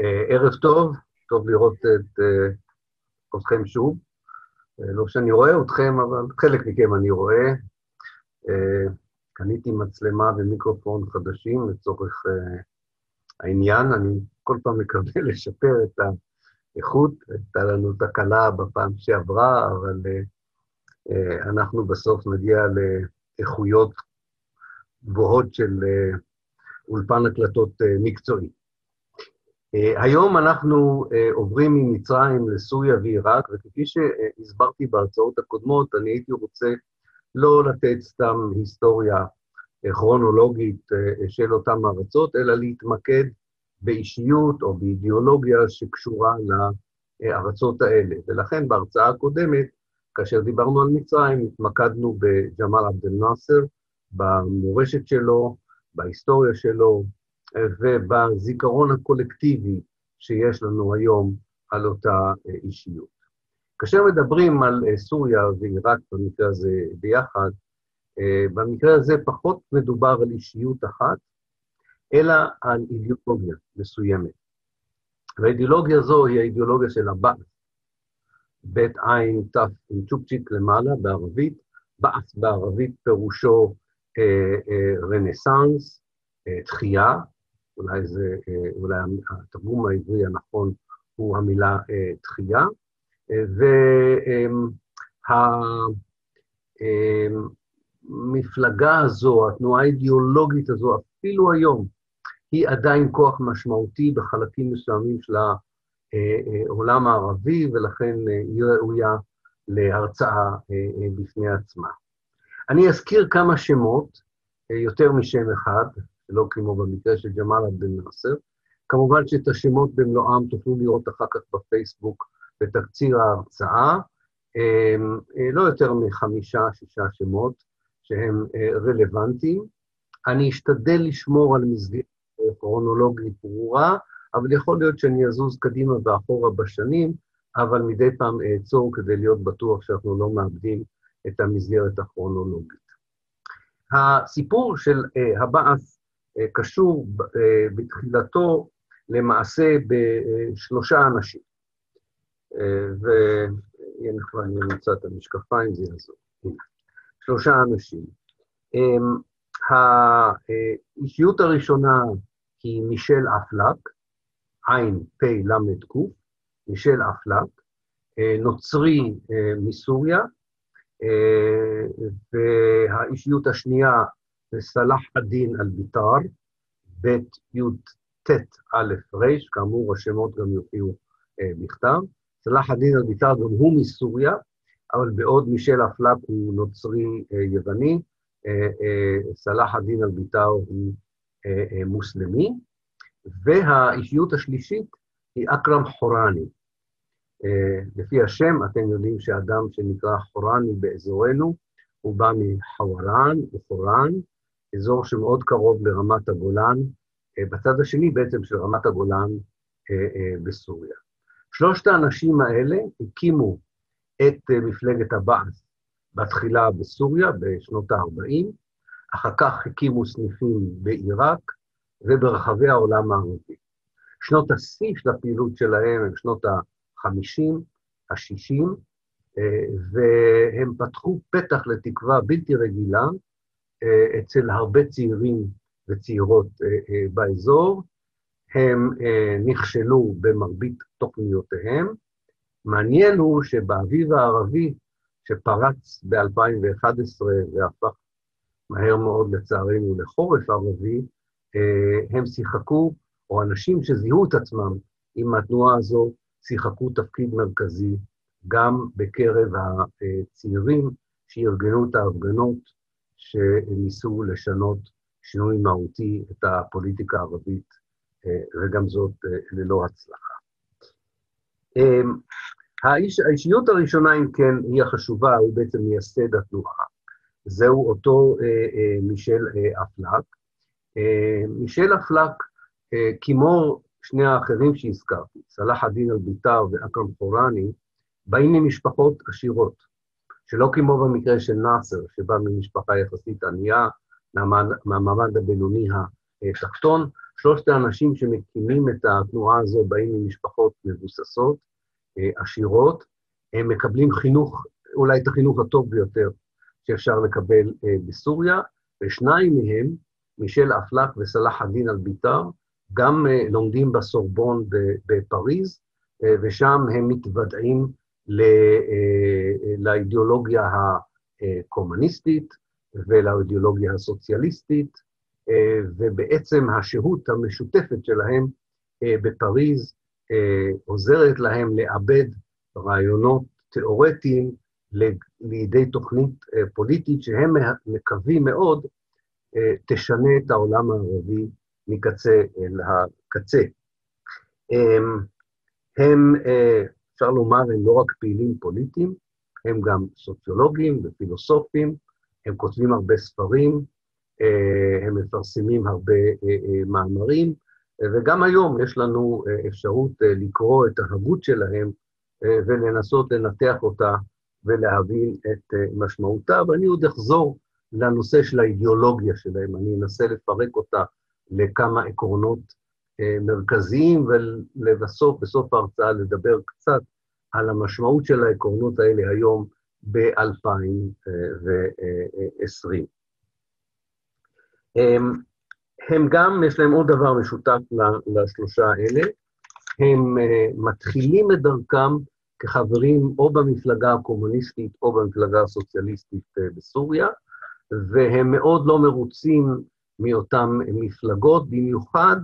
אה, ערב טוב, טוב לראות את אה, אתכם שוב. אה, לא שאני רואה אתכם, אבל חלק מכם אני רואה. קניתי מצלמה ומיקרופון חדשים לצורך העניין. אני כל פעם מקווה לשפר את האיכות. הייתה לנו תקלה בפעם שעברה, אבל אנחנו בסוף נגיע לאיכויות גבוהות של אולפן הקלטות מקצועי. Uh, היום אנחנו uh, עוברים ממצרים לסוריה ועיראק, וכפי שהסברתי בהרצאות הקודמות, אני הייתי רוצה לא לתת סתם היסטוריה uh, כרונולוגית של אותן ארצות, אלא להתמקד באישיות או באידיאולוגיה שקשורה לארצות האלה. ולכן בהרצאה הקודמת, כאשר דיברנו על מצרים, התמקדנו בג'מאל עבד אל-נאצר, במורשת שלו, בהיסטוריה שלו, ובזיכרון הקולקטיבי שיש לנו היום על אותה אה, אישיות. כאשר מדברים על אה, סוריה ועיראק במקרה הזה ביחד, אה, במקרה הזה פחות מדובר על אישיות אחת, אלא על אידיאולוגיה מסוימת. והאידיאולוגיה הזו היא האידיאולוגיה של הבעת', בית עין ת' עם צ'ופצ'יק למעלה בערבית, בעת' בערבית פירושו אה, אה, רנסאנס, אה, תחייה, אולי זה, אה, אולי התרגום העברי הנכון הוא המילה אה, תחייה, אה, והמפלגה הזו, התנועה האידיאולוגית הזו, אפילו היום, היא עדיין כוח משמעותי בחלקים מסוימים של העולם הערבי, ולכן היא ראויה להרצאה בפני עצמה. אני אזכיר כמה שמות, יותר משם אחד, שלא כמו במקרה של ג'מאל עבד אל-נאסר. כמובן שאת השמות במלואם תוכלו לראות אחר כך בפייסבוק בתקציר ההרצאה. אמ, אה, לא יותר מחמישה, שישה שמות שהם אה, רלוונטיים. אני אשתדל לשמור על מסגרת כרונולוגית ברורה, אבל יכול להיות שאני אזוז קדימה ואחורה בשנים, אבל מדי פעם אעצור כדי להיות בטוח שאנחנו לא מאבדים את המסגרת הכרונולוגית. הסיפור של אה, קשור אה, בתחילתו למעשה בשלושה אנשים. אה, והנה כבר אני אמצא את המשקפיים, זה יעזור. שלושה אנשים. האישיות הראשונה היא מישל אפלק, עין ק', מישל אפלק, נוצרי מסוריה, והאישיות השנייה זה סלאח א-דין אל-ביטר, ב' י' ט' א' ר', כאמור השמות גם יופיעו אה, בכתב. סלאח א-דין אל-ביטר גם הוא מסוריה, אבל בעוד מישל אפלק הוא נוצרי אה, יווני, אה, אה, סלאח א-דין אל-ביטר הוא אה, אה, מוסלמי. והאישיות השלישית היא אכרם חורני. אה, לפי השם, אתם יודעים שאדם שנקרא חורני באזורנו, הוא בא מחווארן, מחורן, אזור שמאוד קרוב לרמת הגולן, אה, בצד השני בעצם של רמת הגולן אה, אה, בסוריה. שלושת האנשים האלה הקימו את מפלגת הבעת' בתחילה בסוריה, בשנות ה-40, אחר כך הקימו סניפים בעיראק וברחבי העולם הערבי. שנות השיא של הפעילות שלהם הם שנות ה-50, ה-60, והם פתחו פתח לתקווה בלתי רגילה אצל הרבה צעירים וצעירות אה, אה, באזור. הם נכשלו במרבית תוכניותיהם. מעניין הוא שבאביב הערבי, שפרץ ב-2011 והפך מהר מאוד, לצערנו, לחורף ערבי, הם שיחקו, או אנשים שזיהו את עצמם עם התנועה הזו, שיחקו תפקיד מרכזי גם בקרב הצעירים שארגנו את ההפגנות שניסו לשנות שינוי מהותי את הפוליטיקה הערבית, אה, וגם זאת אה, ללא הצלחה. אמ, האיש, האישיות הראשונה, אם כן, היא החשובה, הוא בעצם מייסד התנועה. זהו אותו אה, אה, מישל אה, אפלק. אה, מישל אפלק, אה, כמו שני האחרים שהזכרתי, סלאח א-דין אל-ביטר ואכרם חורני, באים ממשפחות עשירות. שלא כמו במקרה של נאסר, שבא ממשפחה יחסית ענייה, מהמעמד, הבינוני התחתון, שלושת האנשים שמקימים את התנועה הזו באים ממשפחות מבוססות, עשירות, הם מקבלים חינוך, אולי את החינוך הטוב ביותר שאפשר לקבל בסוריה, ושניים מהם, מישל אפלק וסלאח א-דין אל-ביתר, גם לומדים בסורבון בפריז, ושם הם מתוודעים לאידיאולוגיה הקומוניסטית ולאידיאולוגיה הסוציאליסטית, ובעצם השהות המשותפת שלהם בפריז עוזרת להם לאבד רעיונות תיאורטיים לידי תוכנית פוליטית שהם מקווים מאוד תשנה את העולם הערבי מקצה אל הקצה. הם, אפשר לומר, הם לא רק פעילים פוליטיים, הם גם סוציולוגים ופילוסופים, הם כותבים הרבה ספרים, הם מפרסמים הרבה מאמרים, וגם היום יש לנו אפשרות לקרוא את ההגות שלהם ולנסות לנתח אותה ולהבין את משמעותה, ואני עוד אחזור לנושא של האידיאולוגיה שלהם, אני אנסה לפרק אותה לכמה עקרונות מרכזיים, ולבסוף, בסוף ההרצאה, לדבר קצת על המשמעות של העקרונות האלה היום ב-2020. הם גם, יש להם עוד דבר משותף לשלושה האלה, הם מתחילים את דרכם כחברים או במפלגה הקומוניסטית או במפלגה הסוציאליסטית בסוריה, והם מאוד לא מרוצים מאותן מפלגות, במיוחד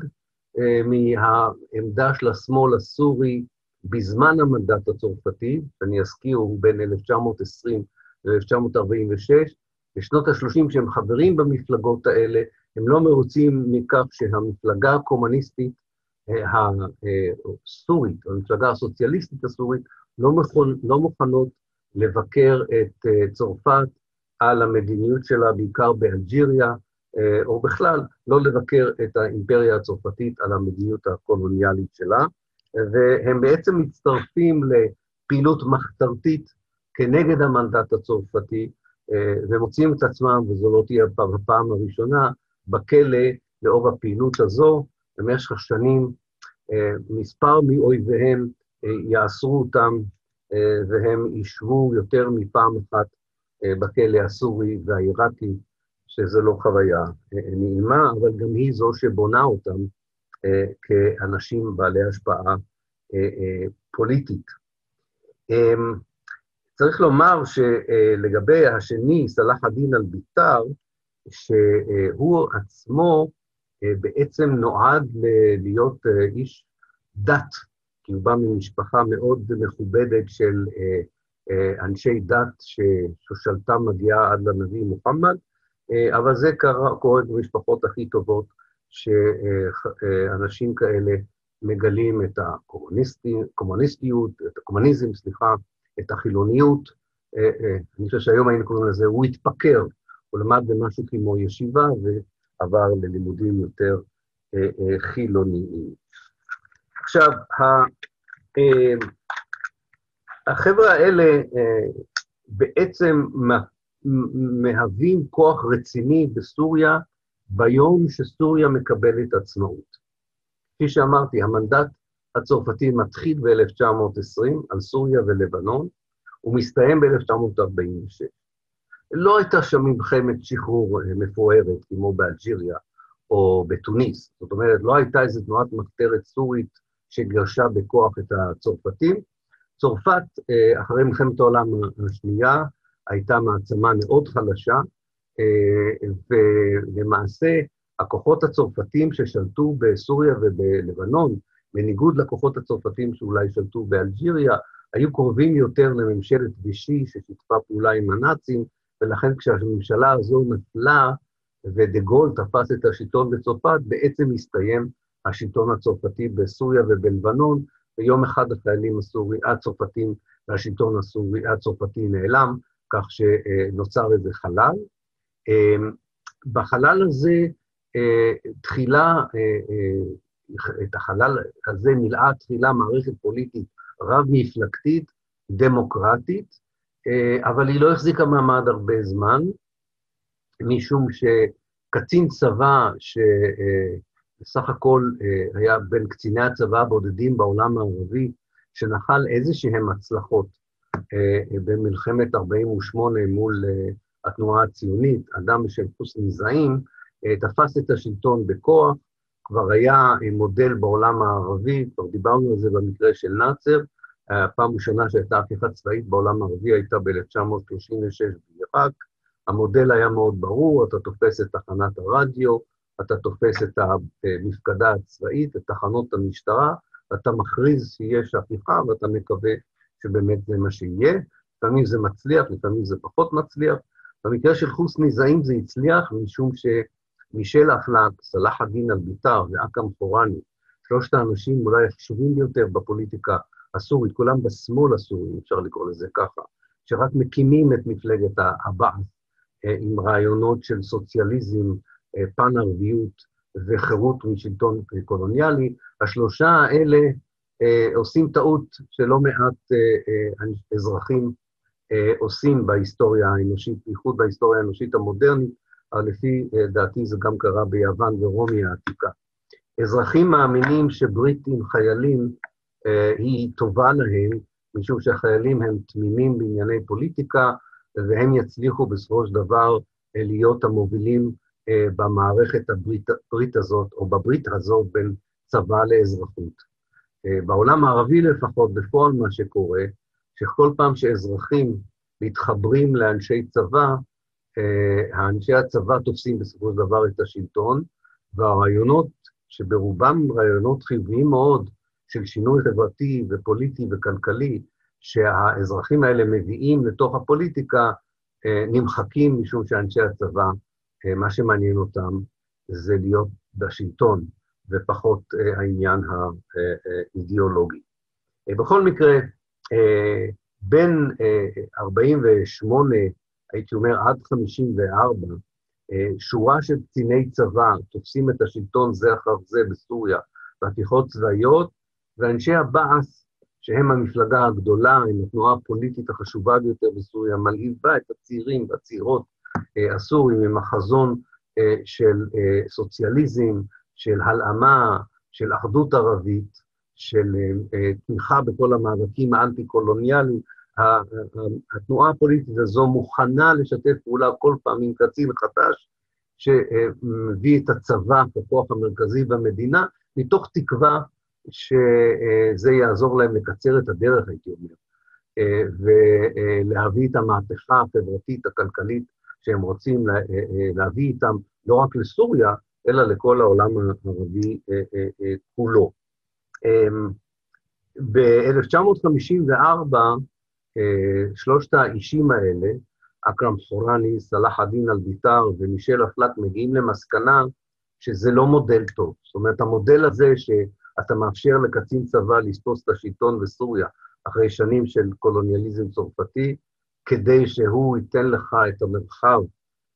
מהעמדה של השמאל הסורי בזמן המנדט הצרפתי, שאני אזכיר, הוא בין 1920 ל-1946, בשנות ה-30, כשהם חברים במפלגות האלה, הם לא מרוצים מכך שהמפלגה הקומוניסטית הסורית, או המפלגה הסוציאליסטית הסורית, לא, מוכן, לא מוכנות לבקר את צרפת על המדיניות שלה, בעיקר באלג'יריה, או בכלל, לא לבקר את האימפריה הצרפתית על המדיניות הקולוניאלית שלה, והם בעצם מצטרפים לפעילות מחתרתית כנגד המנדט הצרפתי, ומוצאים את עצמם, וזו לא תהיה הפעם הראשונה, בכלא לאור הפעילות הזו. במשך השנים מספר מאויביהם יאסרו אותם, והם ישבו יותר מפעם אחת בכלא הסורי והעיראקי, שזו לא חוויה נעימה, אבל גם היא זו שבונה אותם כאנשים בעלי השפעה פוליטית. צריך לומר שלגבי השני, סלאח א-דין אל-ביתר, שהוא עצמו בעצם נועד להיות איש דת, כי הוא בא ממשפחה מאוד מכובדת של אנשי דת ששושלתם מגיעה עד לנביא מוחמד, אבל זה קרה, קורה במשפחות הכי טובות, שאנשים כאלה מגלים את הקומוניסטיות, את הקומוניזם, סליחה, את החילוניות. אני חושב שהיום היינו קוראים לזה, הוא התפקר, הוא למד במשהו כמו ישיבה ועבר ללימודים יותר חילוניים. עכשיו, החבר'ה האלה בעצם מהווים כוח רציני בסוריה ביום שסוריה מקבלת עצמאות. כפי שאמרתי, המנדט הצרפתי מתחיל ב-1920 על סוריה ולבנון, ומסתיים ב-1946. לא הייתה שם מלחמת שחרור מפוארת כמו באלג'יריה או בתוניס, זאת אומרת, לא הייתה איזו תנועת מחתרת סורית שגרשה בכוח את הצרפתים. צרפת, אחרי מלחמת העולם השנייה, הייתה מעצמה מאוד חלשה, ולמעשה הכוחות הצרפתים ששלטו בסוריה ובלבנון, בניגוד לכוחות הצרפתים שאולי שלטו באלג'יריה, היו קרובים יותר לממשלת וישי ששיתפה פעולה עם הנאצים, ולכן כשהממשלה הזו נפלה ודה גול תפס את השלטון בצרפת, בעצם הסתיים השלטון הצרפתי בסוריה ובלבנון, ויום אחד החיילים הצרפתים והשלטון הצרפתי נעלם, כך שנוצר איזה חלל. בחלל הזה, תחילה, את החלל הזה מילאה תחילה מערכת פוליטית רב-מפלגתית, דמוקרטית, אבל היא לא החזיקה מעמד הרבה זמן, משום שקצין צבא בסך הכל היה בין קציני הצבא הבודדים בעולם הערבי, שנחל איזה שהן הצלחות במלחמת 48' מול התנועה הציונית, אדם בשם חוסני זעים, תפס את השלטון בכוח, כבר היה מודל בעולם הערבי, כבר דיברנו על זה במקרה של נאצר, הפעם הראשונה שהייתה הפיכה צבאית בעולם הערבי הייתה ב-1936 בעיראק, המודל היה מאוד ברור, אתה תופס את תחנת הרדיו, אתה תופס את המפקדה הצבאית, את תחנות המשטרה, אתה מכריז שיש הפיכה ואתה מקווה שבאמת זה מה שיהיה. לפעמים זה מצליח, לפעמים זה פחות מצליח. במקרה של חוסני זעים זה הצליח, משום שמישל אפלק, סלאח א-דין אל-ביטר ואכרם חורני, שלושת האנשים אולי החשובים ביותר בפוליטיקה הסורית, כולם בשמאל הסורי, אפשר לקרוא לזה ככה, שרק מקימים את מפלגת הבעת' אה, עם רעיונות של סוציאליזם, אה, פן-ערביות וחירות משלטון קולוניאלי, השלושה האלה עושים טעות שלא מעט אזרחים עושים בהיסטוריה האנושית, בייחוד בהיסטוריה האנושית המודרנית, אבל לפי דעתי זה גם קרה ביוון ורומי העתיקה. אזרחים מאמינים שבריטים, חיילים, היא טובה להם, משום שהחיילים הם תמימים בענייני פוליטיקה, והם יצליחו בסופו של דבר להיות המובילים במערכת הברית, הברית הזאת, או בברית הזאת בין צבא לאזרחות. בעולם הערבי לפחות, בפועל מה שקורה, שכל פעם שאזרחים מתחברים לאנשי צבא, האנשי הצבא תופסים בסופו של דבר את השלטון, והרעיונות, שברובם רעיונות חיוביים מאוד, של שינוי חברתי ופוליטי וכלכלי, שהאזרחים האלה מביאים לתוך הפוליטיקה, נמחקים משום שאנשי הצבא, מה שמעניין אותם זה להיות בשלטון, ופחות העניין האידיאולוגי. בכל מקרה, בין 48, הייתי אומר עד 54, שורה של קציני צבא תופסים את השלטון זה אחר זה בסוריה, בהפיכות צבאיות, ואנשי הבעס, שהם המפלגה הגדולה, הם התנועה הפוליטית החשובה ביותר בסוריה, מלהיבה את הצעירים והצעירות הסורים עם החזון של סוציאליזם, של הלאמה, של אחדות ערבית, של תמיכה בכל המאבקים האנטי-קולוניאליים. התנועה הפוליטית הזו מוכנה לשתף פעולה כל פעם עם קצין חדש, שמביא את הצבא ככוח המרכזי במדינה, מתוך תקווה שזה יעזור להם לקצר את הדרך, הייתי אומר, ולהביא את המהפכה החברתית, הכלכלית, שהם רוצים להביא איתם לא רק לסוריה, אלא לכל העולם הערבי כולו. ב-1954, שלושת האישים האלה, אכרם חורני, סלאח א-דין אל-ביטר ומישל אפלק, מגיעים למסקנה שזה לא מודל טוב. זאת אומרת, המודל הזה ש... אתה מאפשר לקצין צבא לספוס את השלטון בסוריה אחרי שנים של קולוניאליזם צרפתי, כדי שהוא ייתן לך את המרחב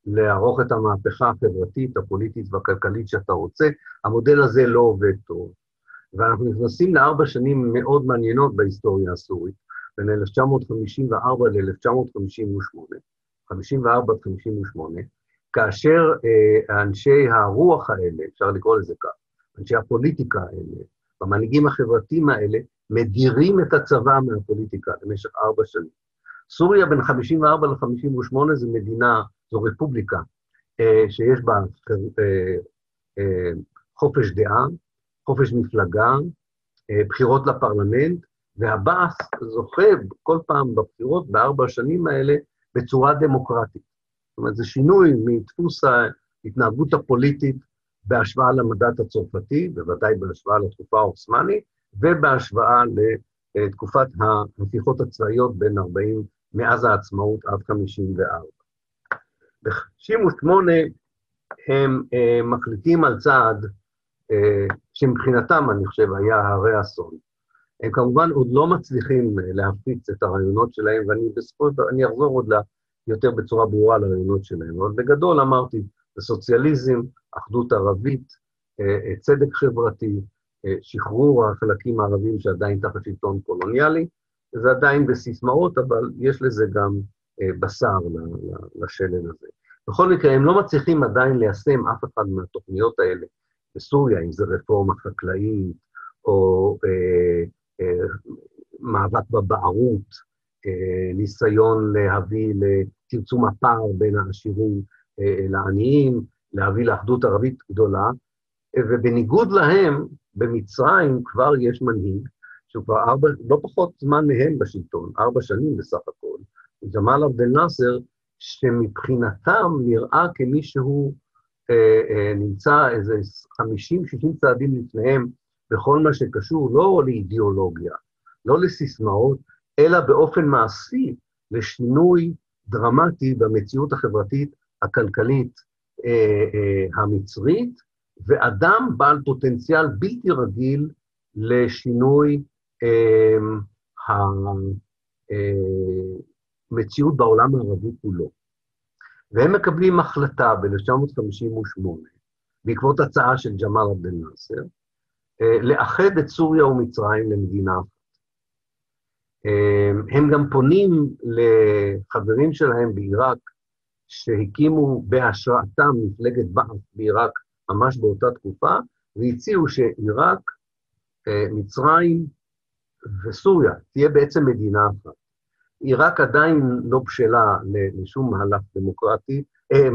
לערוך את המהפכה החברתית, הפוליטית והכלכלית שאתה רוצה, המודל הזה לא עובד טוב. ואנחנו נכנסים לארבע שנים מאוד מעניינות בהיסטוריה הסורית, בין 1954 ל-1958, 54 עד 58, כאשר אה, אנשי הרוח האלה, אפשר לקרוא לזה כך, אנשי הפוליטיקה האלה, המנהיגים החברתיים האלה, מדירים את הצבא מהפוליטיקה במשך ארבע שנים. סוריה בין 54 ל-58 זו מדינה, זו רפובליקה, אה, שיש בה אה, אה, חופש דעה, חופש מפלגה, בחירות לפרלמנט, והבאס זוכה כל פעם בבחירות בארבע השנים האלה בצורה דמוקרטית. זאת אומרת, זה שינוי מדפוס ההתנהגות הפוליטית בהשוואה למנדט הצרפתי, בוודאי בהשוואה לתקופה העות'מאנית, ובהשוואה לתקופת ההפיכות הצבאיות בין 40, מאז העצמאות עד 54. ב-98 הם uh, מחליטים על צעד uh, שמבחינתם, אני חושב, היה הרי אסון. הם כמובן עוד לא מצליחים uh, להפיץ את הרעיונות שלהם, ואני בסופו של דבר, אני אחזור עוד יותר בצורה ברורה לרעיונות שלהם, אבל בגדול אמרתי, זה סוציאליזם, אחדות ערבית, אה, צדק חברתי, אה, שחרור החלקים הערבים שעדיין תחת שלטון קולוניאלי, זה עדיין בסיסמאות, אבל יש לזה גם אה, בשר לשלד הזה. בכל מקרה, הם לא מצליחים עדיין ליישם אף אחד מהתוכניות האלה בסוריה, אם זה רפורמה חקלאית, או אה, אה, מאבק בבערות, אה, ניסיון להביא לצמצום הפער בין העשירים אה, לעניים, להביא לאחדות ערבית גדולה, ובניגוד להם, במצרים כבר יש מנהיג, שהוא כבר ארבע, לא פחות זמן מהם בשלטון, ארבע שנים בסך הכל, ג'מאל עבד אל-נאצר, שמבחינתם נראה כמי שהוא אה, אה, נמצא איזה 50-60 צעדים לפניהם בכל מה שקשור לא לאידיאולוגיה, לא לסיסמאות, אלא באופן מעשי לשינוי דרמטי במציאות החברתית, הכלכלית אה, אה, המצרית, ואדם בעל פוטנציאל בלתי רגיל לשינוי אה, המציאות בעולם הערבי כולו. והם מקבלים החלטה ב-1958, בעקבות הצעה של ג'מאל עבד אל-נאצר, לאחד את סוריה ומצרים למדינה אחת. הם גם פונים לחברים שלהם בעיראק, שהקימו בהשראתם מפלגת בעת' בעיראק ממש באותה תקופה, והציעו שעיראק, אה, מצרים וסוריה תהיה בעצם מדינה אחת. עיראק עדיין לא בשלה לשום מהלך דמוקרטי, אה,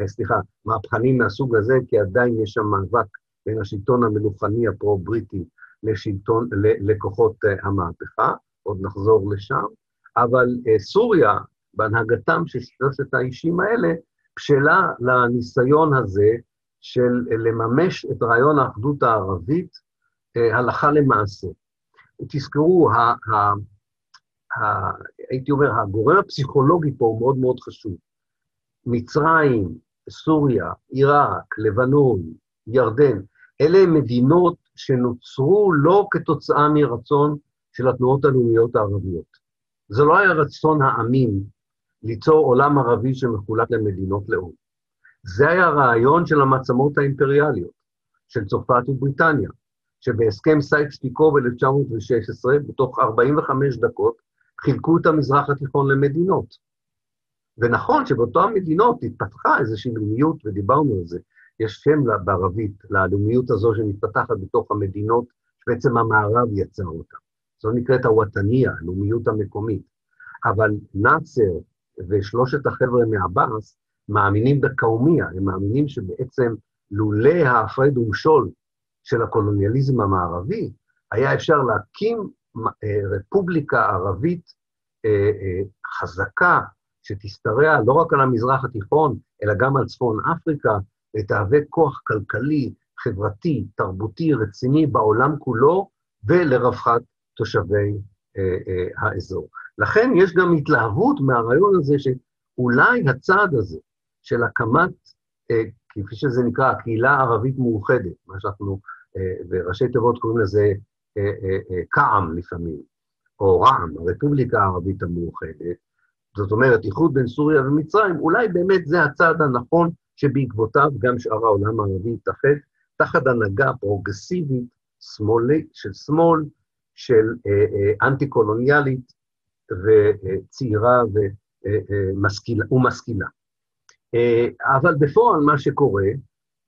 אה, סליחה, מהפכני מהסוג הזה, כי עדיין יש שם מאבק בין השלטון המלוכני הפרו-בריטי לשלטון, לכוחות אה, המהפכה, עוד נחזור לשם, אבל אה, סוריה, בהנהגתם של שלושת האישים האלה, בשלה לניסיון הזה של לממש את רעיון האחדות הערבית אה, הלכה למעשה. תזכרו, הייתי אומר, הגורם הפסיכולוגי פה הוא מאוד מאוד חשוב. מצרים, סוריה, עיראק, לבנון, ירדן, אלה הן מדינות שנוצרו לא כתוצאה מרצון של התנועות הלאומיות הערביות. זה לא היה רצון העמים ליצור עולם ערבי שמחולק למדינות לאום. זה היה הרעיון של המעצמות האימפריאליות, של צרפת ובריטניה, שבהסכם סייקס-פיקו ב-1916, בתוך 45 דקות, חילקו את המזרח התיכון למדינות. ונכון שבאותן מדינות התפתחה איזושהי לאומיות, ודיברנו על זה, יש שם בערבית ללאומיות הזו שמתפתחת בתוך המדינות שבעצם המערב יצר אותה. זו נקראת הוואטניה, הלאומיות המקומית. אבל נאצר ושלושת החבר'ה מעבאס מאמינים בקאומיה, הם מאמינים שבעצם לולא ההפרד ומשול של הקולוניאליזם המערבי, היה אפשר להקים רפובליקה ערבית אה, אה, חזקה, שתשתרע לא רק על המזרח התיכון, אלא גם על צפון אפריקה, ותהווה כוח כלכלי, חברתי, תרבותי, רציני בעולם כולו, ולרווחת תושבי אה, האזור. לכן יש גם התלהבות מהרעיון הזה שאולי הצעד הזה של הקמת, כפי שזה נקרא, הקהילה הערבית מאוחדת, מה שאנחנו בראשי תיבות קוראים לזה אה, אה, אה, קע"ם לפעמים, או רע"מ, הרפובליקה הערבית המאוחדת, זאת אומרת, איחוד בין סוריה ומצרים, אולי באמת זה הצעד הנכון שבעקבותיו גם שאר העולם הערבי יתאחד, תחת הנהגה פרוגרסיבית, שמאלית, של שמאל, של אה, אה, אנטי-קולוניאלית וצעירה ומשכילה, ומשכילה. אה, אבל בפועל מה שקורה,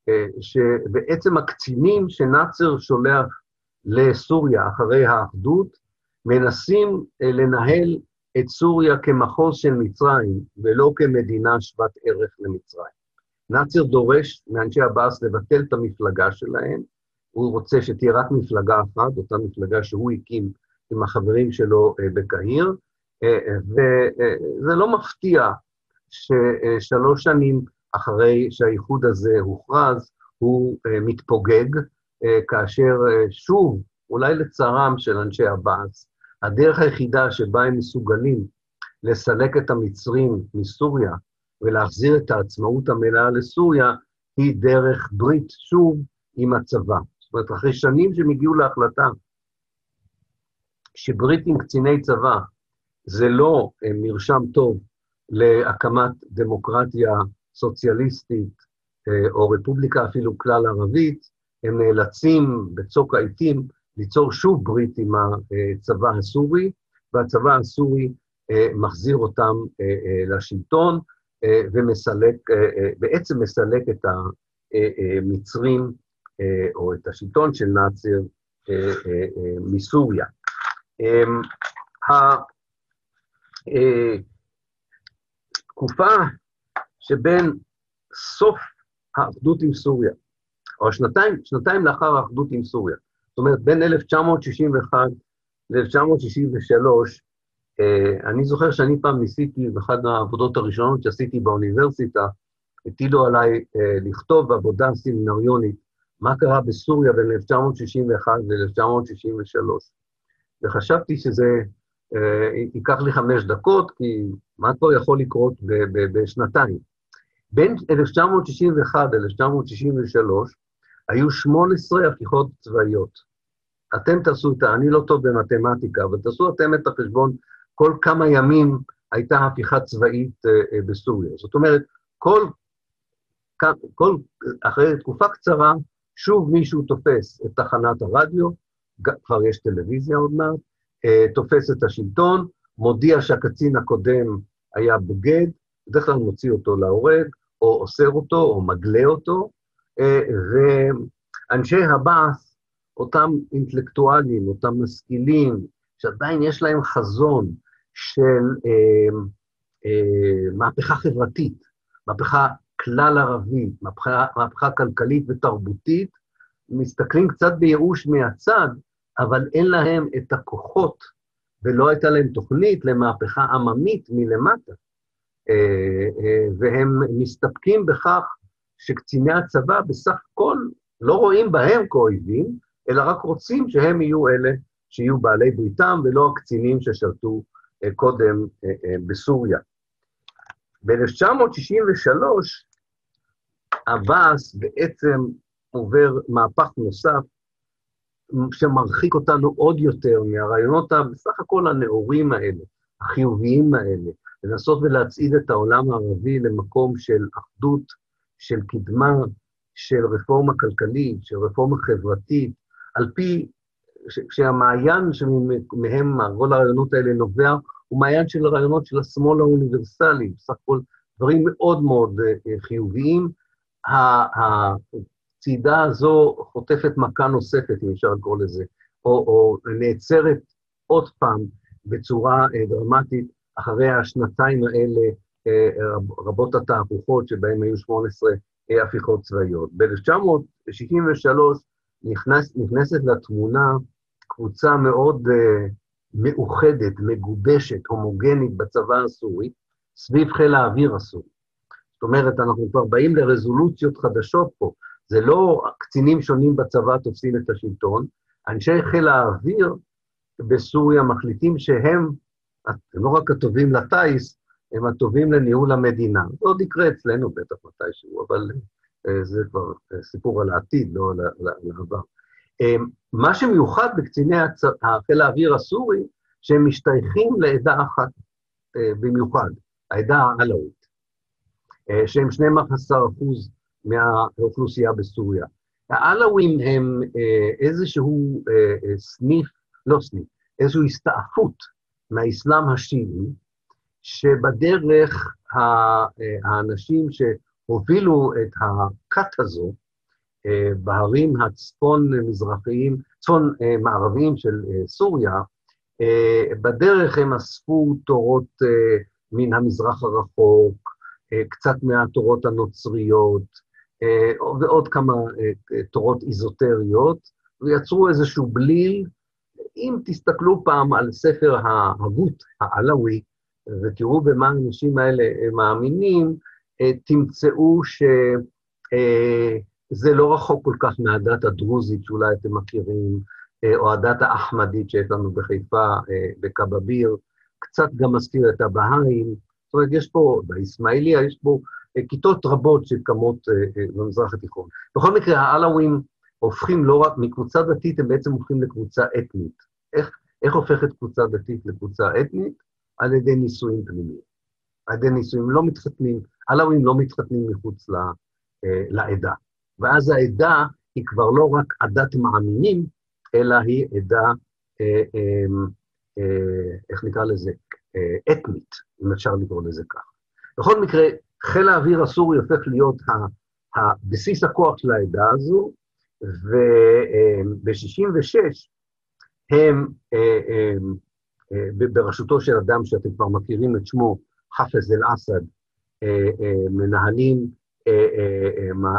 אה, שבעצם הקצינים שנאצר שולח לסוריה אחרי האחדות, מנסים אה, לנהל את סוריה כמחוז של מצרים, ולא כמדינה שוות ערך למצרים. נאצר דורש מאנשי עבאס לבטל את המפלגה שלהם, הוא רוצה שתהיה רק מפלגה אחת, אותה מפלגה שהוא הקים עם החברים שלו אה, בקהיר, אה, וזה לא מפתיע ששלוש שנים אחרי שהאיחוד הזה הוכרז, הוא מתפוגג, כאשר שוב, אולי לצערם של אנשי עבאס, הדרך היחידה שבה הם מסוגלים לסלק את המצרים מסוריה ולהחזיר את העצמאות המלאה לסוריה, היא דרך ברית, שוב, עם הצבא. זאת אומרת, אחרי שנים שהם הגיעו להחלטה שברית עם קציני צבא זה לא אה, מרשם טוב להקמת דמוקרטיה סוציאליסטית אה, או רפובליקה אפילו כלל ערבית, הם נאלצים בצוק העיתים ליצור שוב ברית עם הצבא הסורי, והצבא הסורי אה, מחזיר אותם לשלטון ומסלק, בעצם מסלק את המצרים או את השלטון של נאצר מסוריה. התקופה שבין סוף האחדות עם סוריה, או שנתיים, שנתיים לאחר האחדות עם סוריה, זאת אומרת, בין 1961 ל-1963, אה, אני זוכר שאני פעם ניסיתי, באחת העבודות הראשונות שעשיתי באוניברסיטה, הטילו עליי אה, לכתוב עבודה סמינריונית, מה קרה בסוריה בין 1961 ל-1963. וחשבתי שזה אה, ייקח לי חמש דקות, כי מה כבר יכול לקרות בשנתיים? בין 1961 ל-1963 היו 18 הפיכות צבאיות. אתם תעשו את ה... אני לא טוב במתמטיקה, אבל תעשו אתם את החשבון, כל כמה ימים הייתה הפיכה צבאית אה, אה, בסוריה. זאת אומרת, כל, כל, אחרי תקופה קצרה, שוב מישהו תופס את תחנת הרדיו, כבר יש טלוויזיה עוד מעט, אה, תופס את השלטון, מודיע שהקצין הקודם היה בוגד, בדרך כלל מוציא אותו להורג, או אוסר אותו, או מגלה אותו, ואנשי הבאס, אותם אינטלקטואלים, אותם משכילים, שעדיין יש להם חזון של אה, אה, מהפכה חברתית, מהפכה כלל ערבית, מהפכה, מהפכה כלכלית ותרבותית, מסתכלים קצת בייאוש מהצד, אבל אין להם את הכוחות, ולא הייתה להם תוכנית למהפכה עממית מלמטה. אה, אה, והם מסתפקים בכך שקציני הצבא בסך הכל לא רואים בהם כאויבים, אלא רק רוצים שהם יהיו אלה שיהיו בעלי בריתם, ולא הקצינים ששרתו אה, קודם בסוריה. ב-1963, עבאס בעצם עובר מהפך נוסף, שמרחיק אותנו עוד יותר מהרעיונות בסך הכל הנאורים האלה, החיוביים האלה, לנסות ולהצעיד את העולם הערבי למקום של אחדות, של קדמה, של רפורמה כלכלית, של רפורמה חברתית, על פי, שהמעיין שמהם כל הרעיונות האלה נובע, הוא מעיין של הרעיונות של השמאל האוניברסלי, בסך הכל דברים מאוד מאוד אה, חיוביים. הצעידה הזו חוטפת מכה נוספת, אם אפשר לקרוא לזה, או, או נעצרת עוד פעם בצורה אה, דרמטית אחרי השנתיים האלה, אה, רבות התהפוכות שבהן היו 18 אה, הפיכות צבאיות. ב-1963 נכנס, נכנסת לתמונה קבוצה מאוד uh, מאוחדת, מגובשת, הומוגנית בצבא הסורי, סביב חיל האוויר הסורי. זאת אומרת, אנחנו כבר באים לרזולוציות חדשות פה. זה לא קצינים שונים בצבא תופסים את השלטון, אנשי חיל האוויר בסוריה מחליטים שהם הם לא רק הטובים לטיס, הם הטובים לניהול המדינה. זה עוד יקרה אצלנו בטח מתישהו, אבל אה, זה כבר אה, סיפור על העתיד, לא על העבר. אה, מה שמיוחד בקציני חיל האוויר הסורי, שהם משתייכים לעדה אחת במיוחד, העדה העלאווית, שהם 12 אחוז מהאוכלוסייה בסוריה. העלאווים הם איזשהו סניף, לא סניף, איזושהי הסתעפות מהאסלאם השיעי, שבדרך האנשים שהובילו את הכת הזו, אה, בהרים הצפון-מזרחיים, צפון-מערביים של אה, סוריה, אה, בדרך הם אספו תורות מן המזרח הרחוק, קצת מהתורות הנוצריות, ועוד כמה תורות איזוטריות, ויצרו איזשהו בליל. אם תסתכלו פעם על ספר ההגות העלאווי, ותראו במה האנשים האלה מאמינים, אה, תמצאו שזה אה, לא רחוק כל כך מהדת הדרוזית שאולי אתם מכירים, אה, או הדת האחמדית שיש לנו בחיפה, בקבביר, קצת גם מזכיר את הבהאים. זאת אומרת, יש פה, באסמאעיליה יש פה כיתות רבות שקמות במזרח התיכון. בכל מקרה, העלאווים הופכים לא רק, מקבוצה דתית הם בעצם הופכים לקבוצה אתנית. איך, איך הופכת קבוצה דתית לקבוצה אתנית? על ידי נישואים פנימיים. על ידי נישואים לא מתחתנים, עלאווים לא מתחתנים מחוץ ל, אה, לעדה. ואז העדה היא כבר לא רק עדת מאמינים, אלא היא עדה, אה, אה, אה, איך נקרא לזה, אה, אתנית, אם אפשר לקרוא לזה כך. בכל מקרה, חיל האוויר הסורי הופך להיות ה, הבסיס הכוח של העדה הזו, וב-66' הם, בראשותו של אדם שאתם כבר מכירים את שמו, חאפז אל-אסד, מנהלים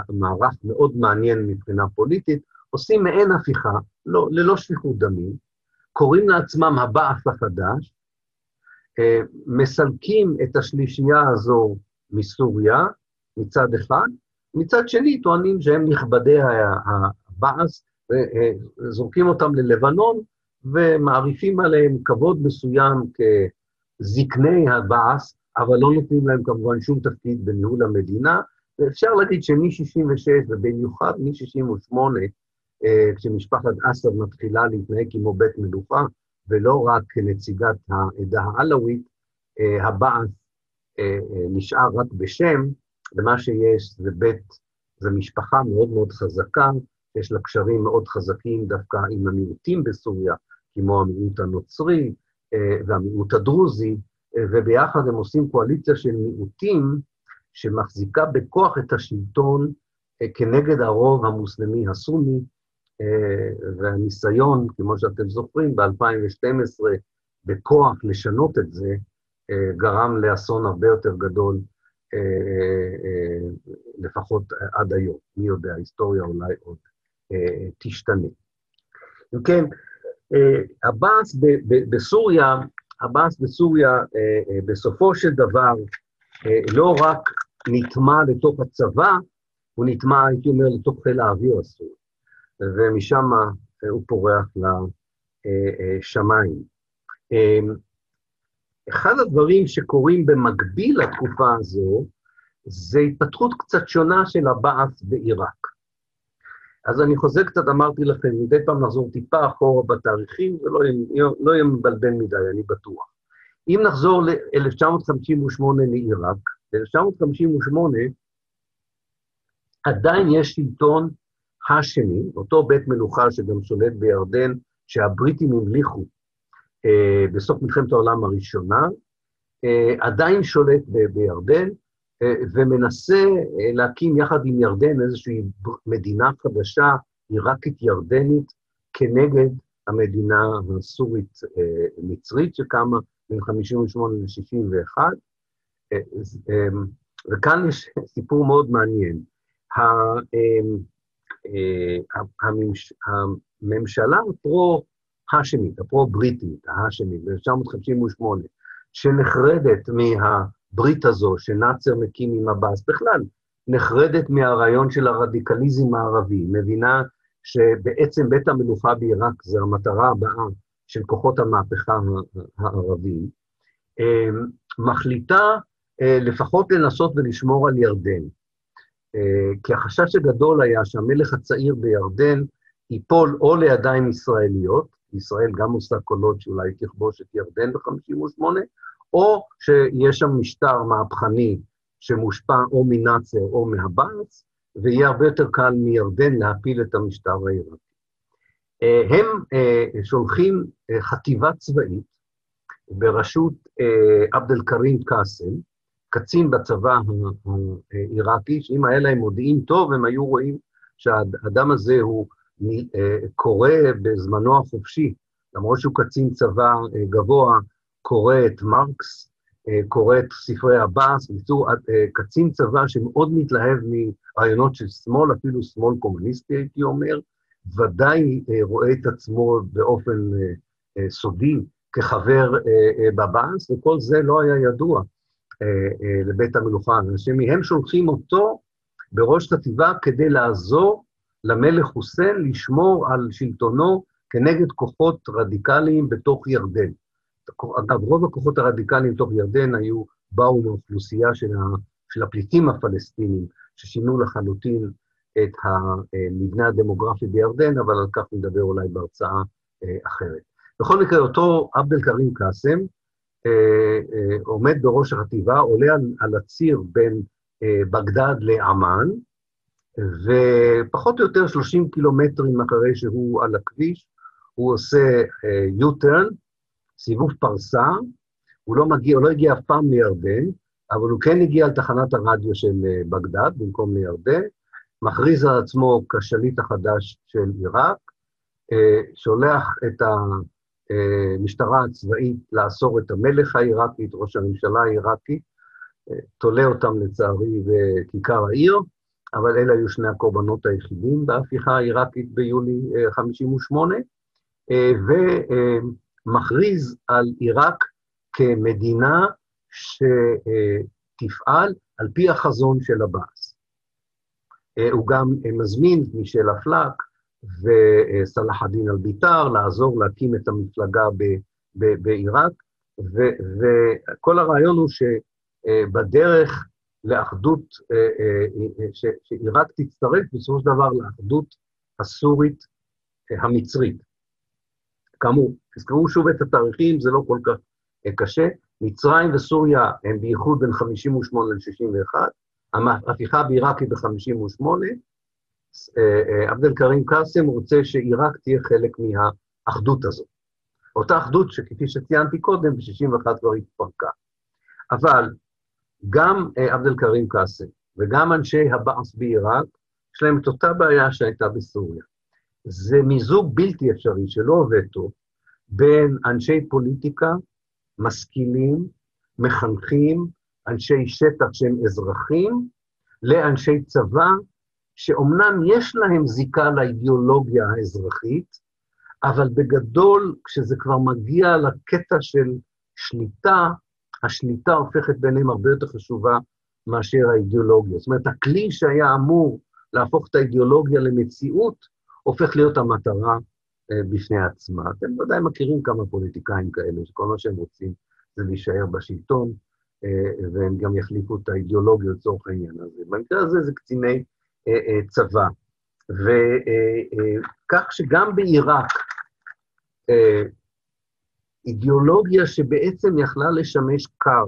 מערך מאוד מעניין מבחינה פוליטית, עושים מעין הפיכה, לא, ללא שפיכות דמים, קוראים לעצמם הבעף החדש, מסלקים את השלישייה הזו מסוריה, מצד אחד, מצד שני טוענים שהם נכבדי הבעס, וזורקים אותם ללבנון, ומעריפים עליהם כבוד מסוים כזקני הבעס, אבל לא נותנים להם כמובן שום תפקיד בניהול המדינה, ואפשר להגיד שמ-66' ובמיוחד מ-68', כשמשפחת אסד מתחילה להתנהג כמו בית מלוכה, ולא רק כנציגת העדה העלווית, הבעס נשאר רק בשם, ומה שיש זה בית, זו משפחה מאוד מאוד חזקה, יש לה קשרים מאוד חזקים דווקא עם המיעוטים בסוריה, כמו המיעוט הנוצרי והמיעוט הדרוזי, וביחד הם עושים קואליציה של מיעוטים שמחזיקה בכוח את השלטון כנגד הרוב המוסלמי הסוני, והניסיון, כמו שאתם זוכרים, ב-2012, בכוח לשנות את זה, גרם לאסון הרבה יותר גדול, לפחות עד היום. מי יודע, ההיסטוריה אולי עוד תשתנה. אם כן, עבאס בסוריה, עבאס בסוריה, בסופו של דבר, לא רק נטמע לתוך הצבא, הוא נטמע, הייתי אומר, לתוך חיל האוויר הסורי, ומשם הוא פורח לשמיים. אחד הדברים שקורים במקביל לתקופה הזו, זה התפתחות קצת שונה של הבעת' בעיראק. אז אני חוזר קצת, אמרתי לכם, מדי פעם נחזור טיפה אחורה בתאריכים, זה לא יהיה, לא מבלבל מדי, אני בטוח. אם נחזור ל-1958 לעיראק, ב-1958 עדיין יש שלטון האשמי, אותו בית מלוכה שגם שולט בירדן, שהבריטים המליכו אה, בסוף מלחמת העולם הראשונה, אה, עדיין שולט ב- בירדן, ומנסה אה, להקים יחד עם ירדן איזושהי מדינה חדשה, עיראקית ירדנית, כנגד המדינה הסורית-מצרית שקמה בין 58' ל-61'. וכאן יש סיפור מאוד מעניין. הממשלה הפרו-האשמית, הפרו-בריטית, ההאשמית, ב-1958, שנחרדת מה... הברית הזו שנאצר מקים עם עבאס, בכלל, נחרדת מהרעיון של הרדיקליזם הערבי, מבינה שבעצם בית המלוכה בעיראק זה המטרה הבאה של כוחות המהפכה הערביים, אמ, מחליטה אה, לפחות לנסות ולשמור על ירדן. אה, כי החשש הגדול היה שהמלך הצעיר בירדן ייפול או לידיים ישראליות, ישראל גם עושה קולות שאולי תכבוש את ירדן ב-58', או שיש שם משטר מהפכני שמושפע או מנאצר או מהבארץ, ויהיה הרבה יותר קל מירדן להפיל את המשטר העיראקי. אה, הם אה, שולחים אה, חטיבה צבאית בראשות עבד אל-כרים קאסם, קצין בצבא העיראקי, שאם היה להם מודיעין טוב, הם היו רואים שהאדם הזה הוא קורא בזמנו החופשי, למרות שהוא קצין צבא גבוה, קורא את מרקס, אה, קורא את ספרי עבאס, בקיצור, אה, קצין צבא שמאוד מתלהב מרעיונות של שמאל, אפילו שמאל קומוניסטי, הייתי אומר, ודאי אה, רואה את עצמו באופן סודי כחבר בבאס, וכל זה לא היה ידוע לבית המלוכה, שמהם שולחים אותו בראש חטיבה כדי לעזור למלך חוסיין לשמור על שלטונו כנגד כוחות רדיקליים בתוך ירדן. אגב, רוב הכוחות הרדיקליים תוך ירדן היו, באו מאוכלוסייה של, ה, של הפליטים הפלסטינים, ששינו לחלוטין את המבנה הדמוגרפי בירדן, אבל על כך נדבר אולי בהרצאה אה, אחרת. בכל מקרה, אותו עבד אל-כרים קאסם אה, אה, עומד בראש החטיבה, עולה על, על הציר בין אה, בגדד לעמאן, ופחות או יותר 30 קילומטרים אחרי שהוא על הכביש, הוא עושה אה, U-turn, סיבוב פרסה, הוא לא מגיע, הוא לא הגיע אף פעם לירדן, אבל הוא כן הגיע לתחנת הרדיו של אה, בגדד במקום לירדן, מכריז על עצמו כשליט החדש של עיראק, אה, שולח את המשטרה הצבאית לאסור את המלך העיראקי, את ראש הממשלה העיראקי, אה, תולה אותם לצערי בכיכר העיר, אבל אלה היו שני הקורבנות היחידים בהפיכה העיראקית ביולי 58', ומכריז על עיראק כמדינה שתפעל על פי החזון של עבאס. אה, הוא גם אה, מזמין את מישל אפלק וסלאח א-דין אל-ביתר לעזור להקים את המפלגה בעיראק, וכל הרעיון הוא שבדרך לאחדות, אה, שעיראק תצטרף בסופו של דבר לאחדות הסורית המצרית. כאמור, תזכרו שוב את התאריכים, זה לא כל כך קשה. מצרים וסוריה הם בייחוד בין 58 ל-61, ההפיכה בעיראק היא ב-58, אה, אה, עבד אל-כרים קאסם רוצה שעיראק תהיה חלק מהאחדות הזאת. אותה אחדות שכפי שציינתי קודם, ב-61 כבר התפרקה. אבל גם אה, עבד אל-כרים קאסם וגם אנשי הבאס בעיראק, יש להם את אותה בעיה שהייתה בסוריה. זה מיזוג בלתי אפשרי שלא עובד טוב בין אנשי פוליטיקה משכילים, מחנכים, אנשי שטח שהם אזרחים, לאנשי צבא, שאומנם יש להם זיקה לאידיאולוגיה האזרחית, אבל בגדול, כשזה כבר מגיע לקטע של שליטה, השליטה הופכת ביניהם הרבה יותר חשובה מאשר האידיאולוגיה. זאת אומרת, הכלי שהיה אמור להפוך את האידיאולוגיה למציאות, הופך להיות המטרה אה, בפני עצמה. אתם ודאי מכירים כמה פוליטיקאים כאלה, שכל מה שהם רוצים זה להישאר בשלטון, אה, והם גם יחליפו את האידיאולוגיה לצורך העניין הזה. במקרה הזה זה קציני אה, צבא. וכך שגם בעיראק, אידיאולוגיה שבעצם יכלה לשמש קר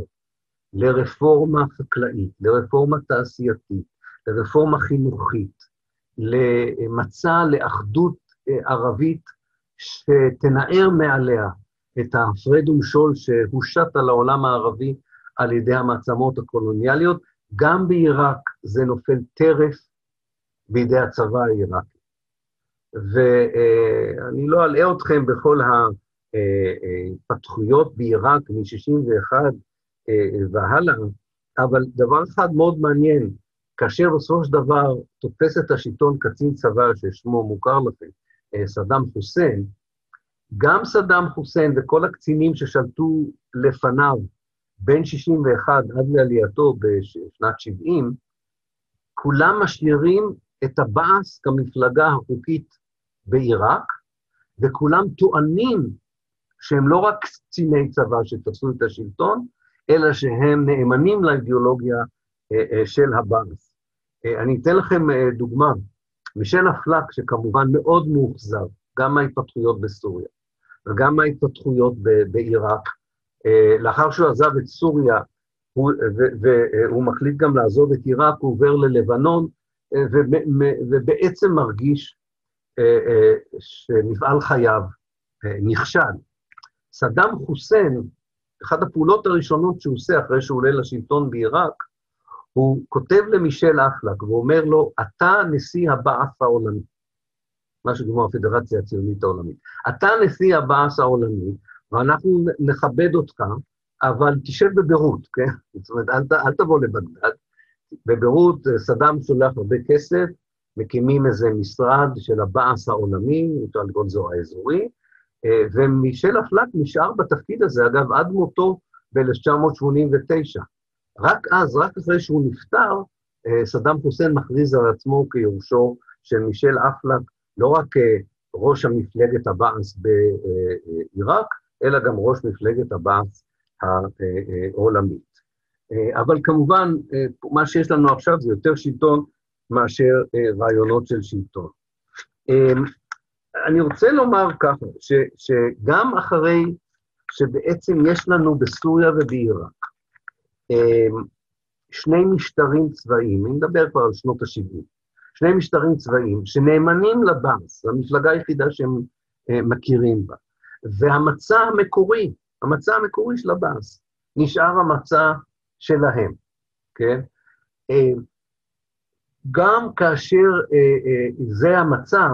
לרפורמה חקלאית, לרפורמה תעשייתית, לרפורמה חינוכית, למצע לאחדות ערבית שתנער מעליה את ההפרד ומשול שהושת על העולם הערבי על ידי המעצמות הקולוניאליות, גם בעיראק זה נופל טרף בידי הצבא העיראקי. ואני לא אלאה אתכם בכל ההתפתחויות בעיראק מ-61 והלאה, אבל דבר אחד מאוד מעניין, כאשר בסופו של דבר תופס את השלטון קצין צבא ששמו מוכר לכם, אה, סדאם חוסיין, גם סדאם חוסיין וכל הקצינים ששלטו לפניו בין 61 עד לעלייתו בשנת 70, כולם משאירים את הבאס כמפלגה החוקית בעיראק, וכולם טוענים שהם לא רק קציני צבא שתפסו את השלטון, אלא שהם נאמנים לאידיאולוגיה אה, אה, של הבאס. אני אתן לכם דוגמה. מישל אפלק, שכמובן מאוד מאוכזב, גם מההתפתחויות בסוריה וגם מההתפתחויות בעיראק, אה, לאחר שהוא עזב את סוריה, הוא, והוא מחליט גם לעזוב את עיראק, הוא עובר ללבנון, אה, ובעצם מרגיש אה, שמפעל חייו נכשל. סדאם חוסיין, אחת הפעולות הראשונות שהוא עושה אחרי שהוא עולה לשלטון בעיראק, הוא כותב למישל אפלק ואומר לו, אתה נשיא הבאס העולמי, משהו כמו הפדרציה הציונית העולמית. אתה נשיא הבאס העולמי, ואנחנו נכבד אותך, אבל תשב בביירות, כן? זאת אומרת, אל, אל תבוא לבגדד. בביירות סדאם שולח הרבה כסף, מקימים איזה משרד של הבאס העולמי, אפשר לקרוא לזה האזורי, אה, ומישל אפלק נשאר בתפקיד הזה, אגב, עד מותו ב-1989. רק אז, רק אחרי שהוא נפטר, אה, סדאם חוסיין מכריז על עצמו כיורשו של מישל אפלק, לא רק ראש המפלגת הבאס בעיראק, אלא גם ראש מפלגת הבאס העולמית. אה, אבל כמובן, אה, מה שיש לנו עכשיו זה יותר שלטון מאשר רעיונות של שלטון. אני רוצה לומר ככה, שגם אחרי שבעצם יש לנו בסוריה ובעיראק שני משטרים צבאיים, אני מדבר כבר על שנות ה-70, שני משטרים צבאיים שנאמנים לבאס, המפלגה היחידה שהם אה, מכירים בה. והמצע המקורי, המצע המקורי של הבאס, נשאר המצע שלהם, כן? אמ, גם כאשר אה, אה, זה המצב,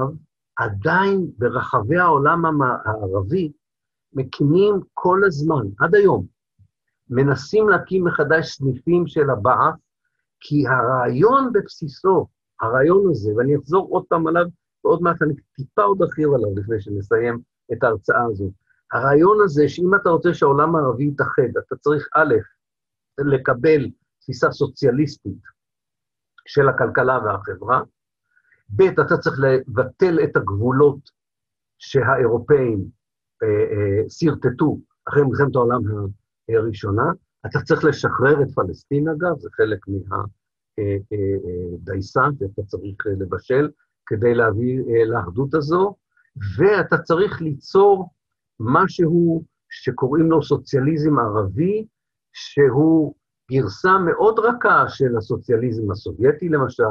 עדיין ברחבי העולם הערבי מקימים כל הזמן, עד היום, מנסים להקים מחדש סניפים של הבעת', כי הרעיון בבסיסו, הרעיון הזה, ואני אחזור עוד פעם עליו, ועוד מעט אני טיפה עוד ארחיב עליו לפני שנסיים את ההרצאה הזו. הרעיון הזה, שאם אתה רוצה שהעולם הערבי יתאחד, אתה צריך א', לקבל תפיסה סוציאליסטית של הכלכלה והחברה, ב', אתה צריך לבטל את הגבולות שהאירופאים אה, אה, שרטטו אחרי מלחמת העולם הראשונה, אתה צריך לשחרר את פלסטין, אגב, זה חלק מהדייסה אה, שאתה צריך לבשל כדי להביא לאחדות הזו, ואתה צריך ליצור משהו שקוראים לו סוציאליזם ערבי, שהוא גרסה מאוד רכה של הסוציאליזם הסובייטי, למשל,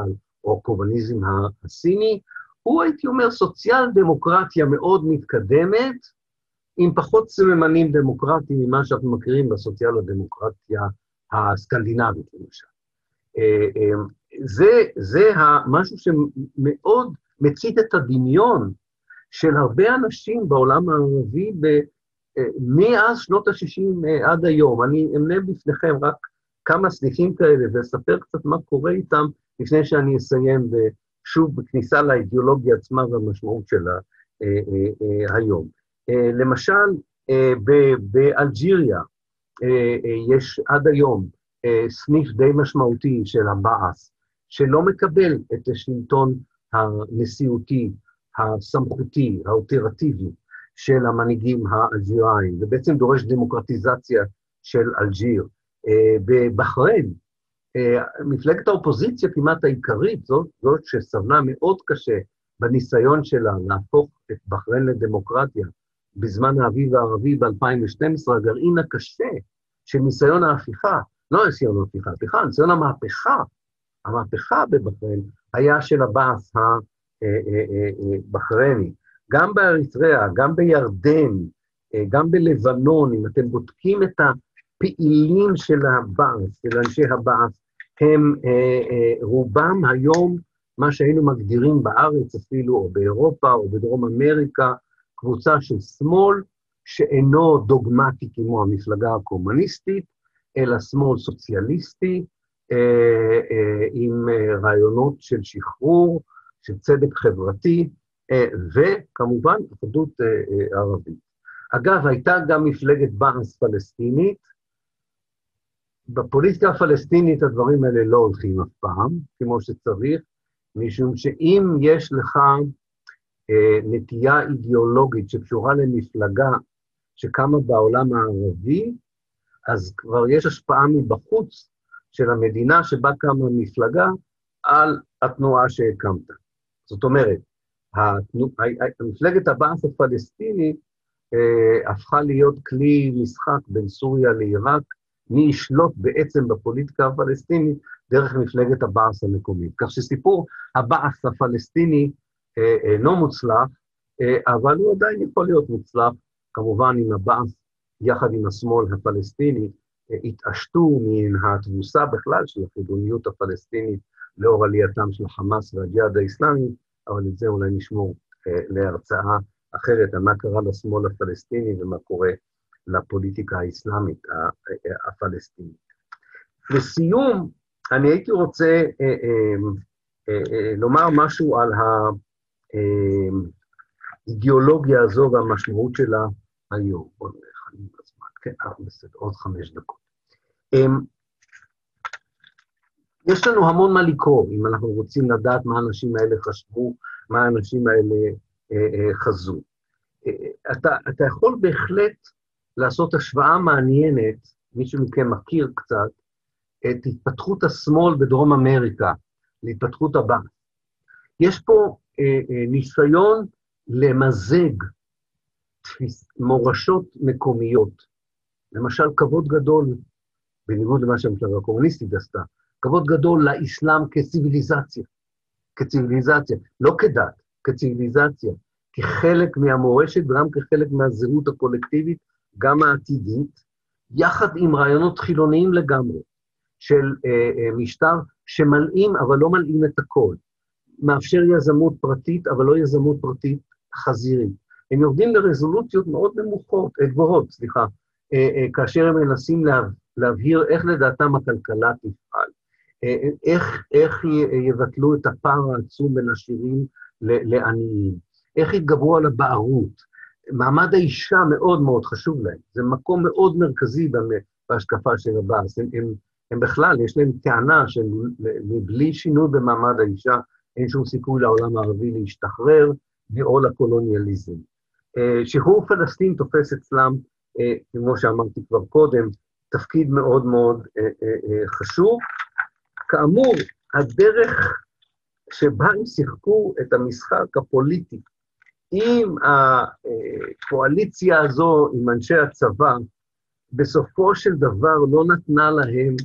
או הקומוניזם הסיני, הוא, הייתי אומר, סוציאל דמוקרטיה מאוד מתקדמת, עם פחות סממנים דמוקרטיים ממה שאנחנו מכירים בסוציאל הדמוקרטיה הסקנדינבית, למשל. אה, אה, זה, זה משהו שמאוד מצית את הדמיון של הרבה אנשים בעולם הערבי ב, אה, מאז שנות ה-60 עד היום. אני אמנה בפניכם רק כמה סניפים כאלה ואספר קצת מה קורה איתם לפני שאני אסיים שוב בכניסה לאידיאולוגיה עצמה והמשמעות שלה היום. אה, למשל, אה, באלג'יריה אה, יש עד היום סניף די משמעותי של הבאס, שלא מקבל את השלטון הנשיאותי, הסמכותי, האופרטיבי של המנהיגים האלג'יראים, ובעצם דורש דמוקרטיזציה של אלג'יר. בבחריין, מפלגת האופוזיציה כמעט העיקרית, זאת, זאת שסבלה מאוד קשה בניסיון שלה להפוך את בחריין לדמוקרטיה, בזמן האביב הערבי ב-2012, הגרעין הקשה של ניסיון ההפיכה, לא ניסיון ההפיכה, סליחה, ניסיון המהפכה, המהפכה בבחריין היה של הבאס הבחרייני. גם באריתריאה, גם בירדן, גם בלבנון, אם אתם בודקים את הפעילים של הבאס, של אנשי הבאס, הם רובם היום מה שהיינו מגדירים בארץ אפילו, או באירופה, או בדרום אמריקה, קבוצה של שמאל שאינו דוגמטי כמו המפלגה הקומוניסטית, אלא שמאל סוציאליסטי, אה, אה, עם אה, רעיונות של שחרור, של צדק חברתי, אה, וכמובן אחדות אה, אה, ערבית. אגב, הייתה גם מפלגת באנס פלסטינית. בפוליטיקה הפלסטינית הדברים האלה לא הולכים אף פעם, כמו שצריך, משום שאם יש לך נטייה אידיאולוגית שקשורה למפלגה שקמה בעולם הערבי, אז כבר יש השפעה מבחוץ של המדינה שבה קמה מפלגה על התנועה שהקמת. זאת אומרת, מפלגת הבאס הפלסטינית אה, הפכה להיות כלי משחק בין סוריה לעיראק, מי ישלוט בעצם בפוליטיקה הפלסטינית דרך מפלגת הבאס המקומית. כך שסיפור הבאס הפלסטיני אינו מוצלח, אה, אבל הוא עדיין יכול להיות מוצלח, כמובן עם הבאס, יחד עם השמאל הפלסטיני, אה, התעשתו מן התבוסה בכלל של החידוניות הפלסטינית לאור עלייתם של חמאס והג'יהאד האיסלאמי, אבל את זה אולי נשמור אה, להרצאה אחרת על מה קרה לשמאל הפלסטיני ומה קורה לפוליטיקה האסלאמית הפלסטינית. לסיום, אני הייתי רוצה לומר משהו על האידיאולוגיה הזו והמשמעות שלה היום. בואו נראה איך אני בזמן, כן, אנחנו בסדר, עוד חמש דקות. אמ, יש לנו המון מה לקרוא, אם אנחנו רוצים לדעת מה האנשים האלה חשבו, מה האנשים האלה אה, אה, חזו. אה, אתה, אתה יכול בהחלט לעשות השוואה מעניינת, מישהו מכם מכיר קצת, את התפתחות השמאל בדרום אמריקה, להתפתחות הבאה. יש פה אה, אה, ניסיון למזג מורשות מקומיות. למשל, כבוד גדול, בניגוד למה שהמפלגה הקומוניסטית עשתה, כבוד גדול לאסלאם כציוויליזציה, כציוויליזציה, לא כדת, כציוויליזציה, כחלק מהמורשת וגם כחלק מהזהות הקולקטיבית, גם העתידית, יחד עם רעיונות חילוניים לגמרי, של אה, אה, משטר שמלאים, אבל לא מלאים את הכל. מאפשר יזמות פרטית, אבל לא יזמות פרטית חזירית. הם יורדים לרזולוציות מאוד נמוכות, אה, גבוהות, סליחה, אה, אה, כאשר הם מנסים לה, להבהיר איך לדעתם הכלכלה תפעל, איך, איך יבטלו את הפער העצום בין עשירים לעניים, איך יתגברו על הבערות. מעמד האישה מאוד מאוד חשוב להם, זה מקום מאוד מרכזי בהשקפה של הבאס. הם, הם, הם בכלל, יש להם טענה שמבלי שינוי במעמד האישה, אין שום סיכוי לעולם הערבי להשתחרר מעול הקולוניאליזם. אה, שחרור פלסטין תופס אצלם, אה, כמו שאמרתי כבר קודם, תפקיד מאוד מאוד אה, חשוב. כאמור, הדרך שבה הם שיחקו את המשחק הפוליטי עם הקואליציה הזו, עם אנשי הצבא, בסופו של דבר לא נתנה להם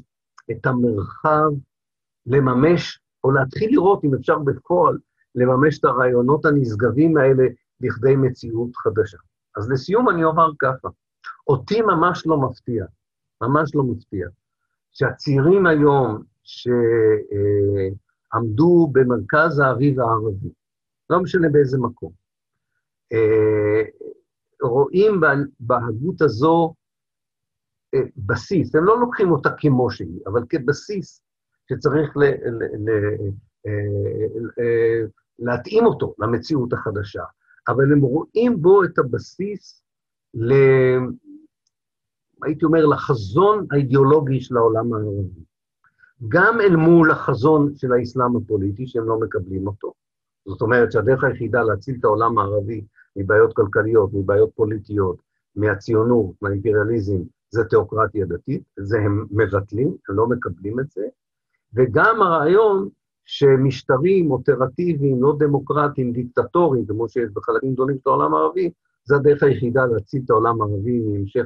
את המרחב לממש, או להתחיל לראות, אם אפשר בפועל, לממש את הרעיונות הנשגבים האלה לכדי מציאות חדשה. אז לסיום אני אומר ככה, אותי ממש לא מפתיע, ממש לא מפתיע, שהצעירים היום שעמדו במרכז האביב הערבי, לא משנה באיזה מקום, אה, רואים בהגות הזו אה, בסיס, הם לא לוקחים אותה כמו שהיא, אבל כבסיס שצריך ל, ל, ל, אה, להתאים אותו למציאות החדשה. אבל הם רואים בו את הבסיס ל... הייתי אומר, לחזון האידיאולוגי של העולם הערבי. גם אל מול החזון של האסלאם הפוליטי, שהם לא מקבלים אותו. זאת אומרת שהדרך היחידה להציל את העולם הערבי מבעיות כלכליות, מבעיות פוליטיות, מהציונות, מהאימפריאליזם, זה תיאוקרטיה דתית, זה הם מבטלים, הם לא מקבלים את זה, וגם הרעיון שמשטרים אופרטיביים, לא דמוקרטיים, דיקטטוריים, כמו שיש בחלקים גדולים של העולם הערבי, זה הדרך היחידה להציל את העולם הערבי מהמשך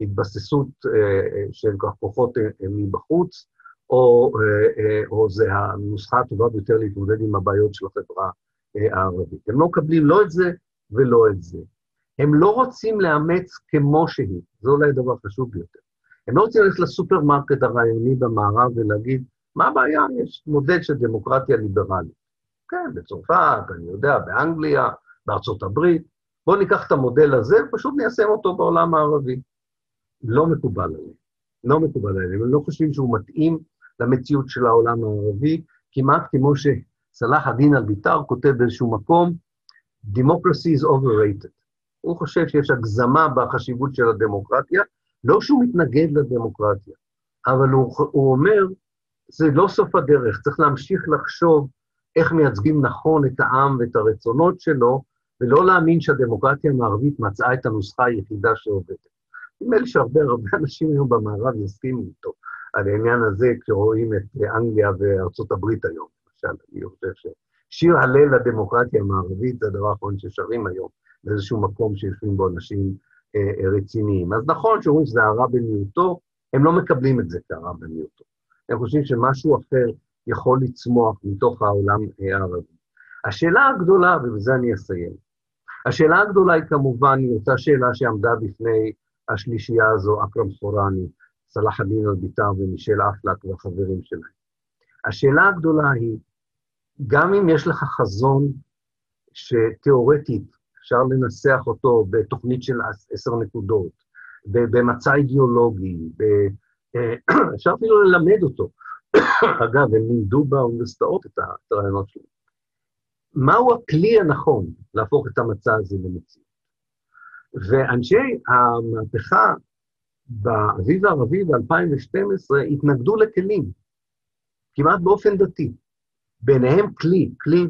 ההתבססות אה, אה, אה, של כוחות מבחוץ, או, או זה הנוסחה הטובה ביותר להתמודד עם הבעיות של החברה הערבית. הם לא מקבלים לא את זה ולא את זה. הם לא רוצים לאמץ כמו שהיא, זה אולי הדבר החשוב ביותר. הם לא רוצים ללכת לסופרמרקט הרעיוני במערב ולהגיד, מה הבעיה? יש מודל של דמוקרטיה ליברלית. כן, בצרפת, אני יודע, באנגליה, בארצות הברית. בואו ניקח את המודל הזה ופשוט ניישם אותו בעולם הערבי. לא מקובל עליהם. לא מקובל עליהם. הם לא חושבים שהוא מתאים למציאות של העולם הערבי, כמעט כמו שסלאח א-דין אל-ביטר כותב באיזשהו מקום, Democracy is overrated. הוא חושב שיש הגזמה בחשיבות של הדמוקרטיה, לא שהוא מתנגד לדמוקרטיה, אבל הוא, הוא אומר, זה לא סוף הדרך, צריך להמשיך לחשוב איך מייצגים נכון את העם ואת הרצונות שלו, ולא להאמין שהדמוקרטיה המערבית מצאה את הנוסחה היחידה שעובדת. נדמה לי שהרבה הרבה אנשים היום במערב יסכימו איתו על העניין הזה כשרואים את אנגליה וארצות הברית היום, למשל. אני חושב ששיר הלל לדמוקרטיה המערבית זה הדבר האחרון ששרים היום, באיזשהו מקום שיושבים בו אנשים רציניים. אז נכון שאומרים שזה הרע במיעוטו, הם לא מקבלים את זה כהרע במיעוטו. הם חושבים שמשהו אחר יכול לצמוח מתוך העולם הערבי. השאלה הגדולה, ובזה אני אסיים, השאלה הגדולה היא כמובן, היא אותה שאלה שעמדה בפני השלישייה הזו, אכרם סורני, סלאח א-דין אל-ביטר ומישל אפלק והחברים שלהם. השאלה הגדולה היא, גם אם יש לך חזון שתיאורטית אפשר לנסח אותו בתוכנית של עשר נקודות, במצע אידיאולוגי, אה, אפשר אפילו ללמד אותו. אגב, הם לימדו באוניברסיטאות את הרעיונות שלהם. מהו הכלי הנכון להפוך את המצע הזה למציאות? ואנשי המהפכה באביב הערבי ב-2012 התנגדו לכלים, כמעט באופן דתי. ביניהם כלי, כלי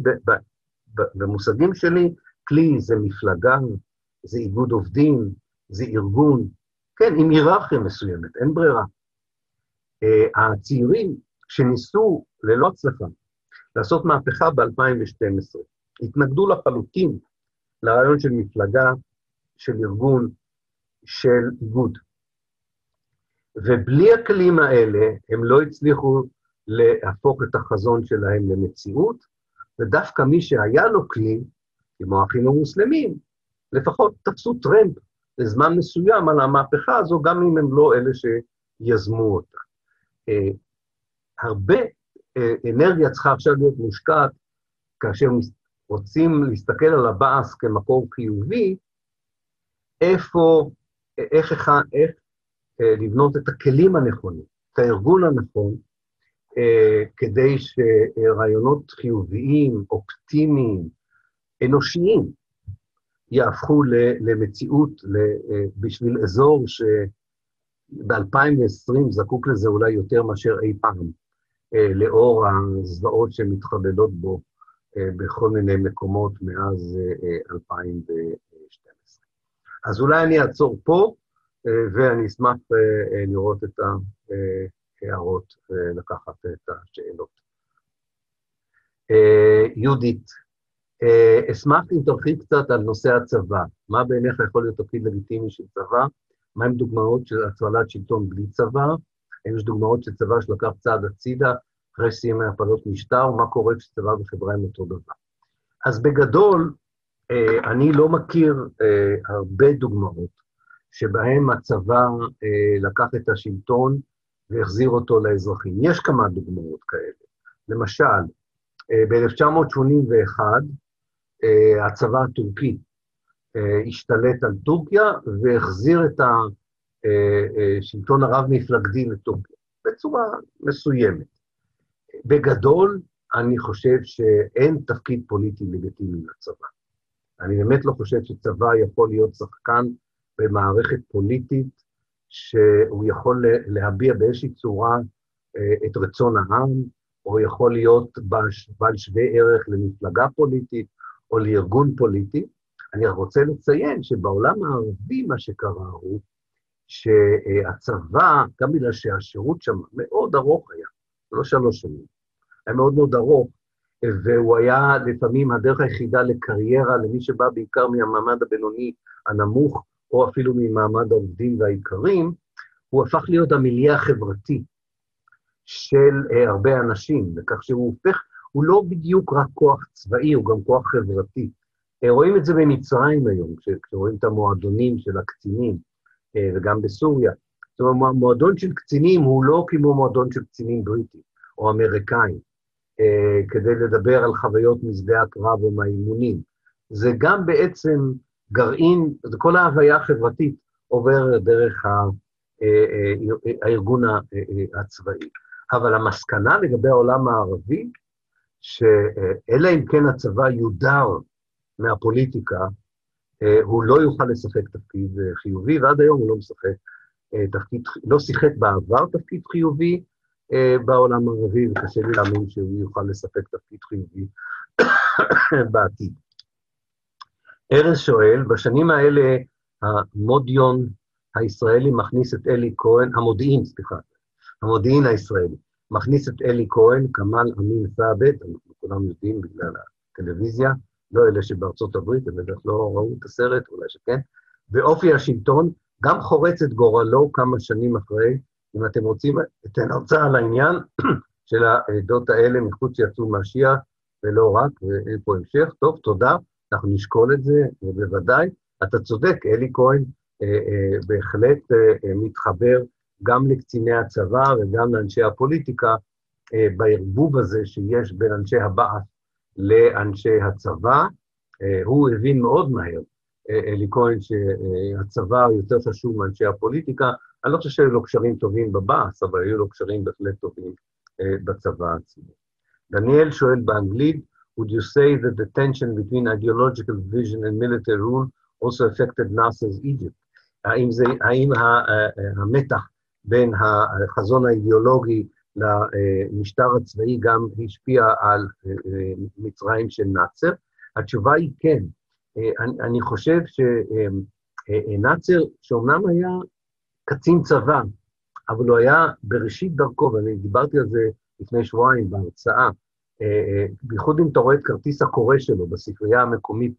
במושגים שלי, כלי זה מפלגה, זה איגוד עובדים, זה ארגון, כן, עם היררכיה מסוימת, אין ברירה. אה, הצעירים שניסו ללא הצלחה לעשות מהפכה ב-2012, התנגדו לחלוטין לרעיון של מפלגה, של ארגון, של איגוד. ובלי הכלים האלה הם לא הצליחו להפוך את החזון שלהם למציאות, ודווקא מי שהיה לו כלי, כמו האחים המוסלמים, לפחות תפסו טרמפ לזמן מסוים על המהפכה הזו, גם אם הם לא אלה שיזמו אותה. אה, הרבה אה, אנרגיה צריכה עכשיו להיות מושקעת כאשר רוצים להסתכל על הבאס כמקור חיובי, איפה, איך, איך, איך אה, לבנות את הכלים הנכונים, את הארגון הנכון, כדי שרעיונות חיוביים, אופטימיים, אנושיים, יהפכו למציאות בשביל אזור שב-2020 זקוק לזה אולי יותר מאשר אי פעם, לאור הזוועות שמתחוללות בו בכל מיני מקומות מאז 2012. אז אולי אני אעצור פה, ואני אשמח לראות את ההערות, לקחת את השאלות. יהודית, אשמח אם תרחיב קצת על נושא הצבא. מה בעיניך יכול להיות תפקיד לגיטימי של צבא? מהם דוגמאות של הצלת שלטון בלי צבא? האם יש דוגמאות של צבא שלקח צעד הצידה אחרי סיים הפלות משטר, ומה קורה כשצבא וחברה הם אותו דבר. אז בגדול, אה, אני לא מכיר אה, הרבה דוגמאות שבהן הצבא אה, לקח את השלטון והחזיר אותו לאזרחים. יש כמה דוגמאות כאלה. למשל, ב-1981, הצבא הטורקי השתלט על טורקיה והחזיר את השלטון הרב-מפלגתי לטורקיה, בצורה מסוימת. בגדול, אני חושב שאין תפקיד פוליטי לגיטימי לצבא. אני באמת לא חושב שצבא יכול להיות שחקן במערכת פוליטית, שהוא יכול להביע באיזושהי צורה אה, את רצון העם, או יכול להיות בעל שווה ערך למפלגה פוליטית או לארגון פוליטי. אני רוצה לציין שבעולם הערבי מה שקרה הוא שהצבא, גם בגלל שהשירות שם מאוד ארוך היה, לא שלוש שנים, היה מאוד מאוד ארוך, והוא היה לפעמים הדרך היחידה לקריירה למי שבא בעיקר מהמעמד הבינוני הנמוך, או אפילו ממעמד העובדים והאיכרים, הוא הפך להיות המיליה החברתי של uh, הרבה אנשים, וכך שהוא הופך, הוא לא בדיוק רק כוח צבאי, הוא גם כוח חברתי. Uh, רואים את זה במצרים היום, כשרואים את המועדונים של הקצינים, uh, וגם בסוריה. זאת אומרת, מועדון של קצינים הוא לא כמו מועדון של קצינים בריטים או אמריקאים, uh, כדי לדבר על חוויות משדה הקרב או מהאימונים. זה גם בעצם גרעין, זה כל ההוויה החברתית עובר דרך הארגון הצבאי. אבל המסקנה לגבי העולם הערבי, שאלא אם כן הצבא יודר מהפוליטיקה, הוא לא יוכל לשחק תפקיד חיובי, ועד היום הוא לא משחק תפקיד, לא שיחק בעבר תפקיד חיובי בעולם הערבי, וקשה לי להאמין שהוא יוכל לשחק תפקיד חיובי בעתיד. ארז שואל, בשנים האלה המודיון הישראלי מכניס את אלי כהן, המודיעין, סליחה, המודיעין הישראלי, מכניס את אלי כהן, כמאל אמין סעבד, אנחנו כולם יודעים בגלל הטלוויזיה, לא אלה שבארצות הברית, הם בטח לא ראו את הסרט, אולי שכן, ואופי השלטון גם חורץ את גורלו כמה שנים אחרי. אם אתם רוצים, אתן הרצאה על העניין של העדות האלה מחוץ יצאו מהשיעה, ולא רק, ואין פה המשך. טוב, תודה, אנחנו נשקול את זה, ובוודאי. אתה צודק, אלי כהן אה, אה, בהחלט אה, אה, מתחבר גם לקציני הצבא וגם לאנשי הפוליטיקה, אה, בערבוב הזה שיש בין אנשי הבעث לאנשי הצבא. אה, הוא הבין מאוד מהר, אה, אלי כהן, שהצבא יותר חשוב מאנשי הפוליטיקה. אני לא חושב שהיו לו קשרים טובים בבעث, אבל היו לו קשרים בהחלט טובים בצבא עצמו. דניאל שואל באנגלית, would you say that the tension between ideological vision and military rule also affected Nasser's Egypt? האם, זה, האם המתח בין החזון האידיאולוגי למשטר הצבאי גם השפיע על מצרים של נאצר? התשובה היא כן. אני, אני חושב שנאצר, שאומנם היה קצין צבא, אבל הוא היה בראשית דרכו, ואני דיברתי על זה לפני שבועיים בהרצאה, בייחוד אם אתה רואה את כרטיס הקורא שלו בספרייה המקומית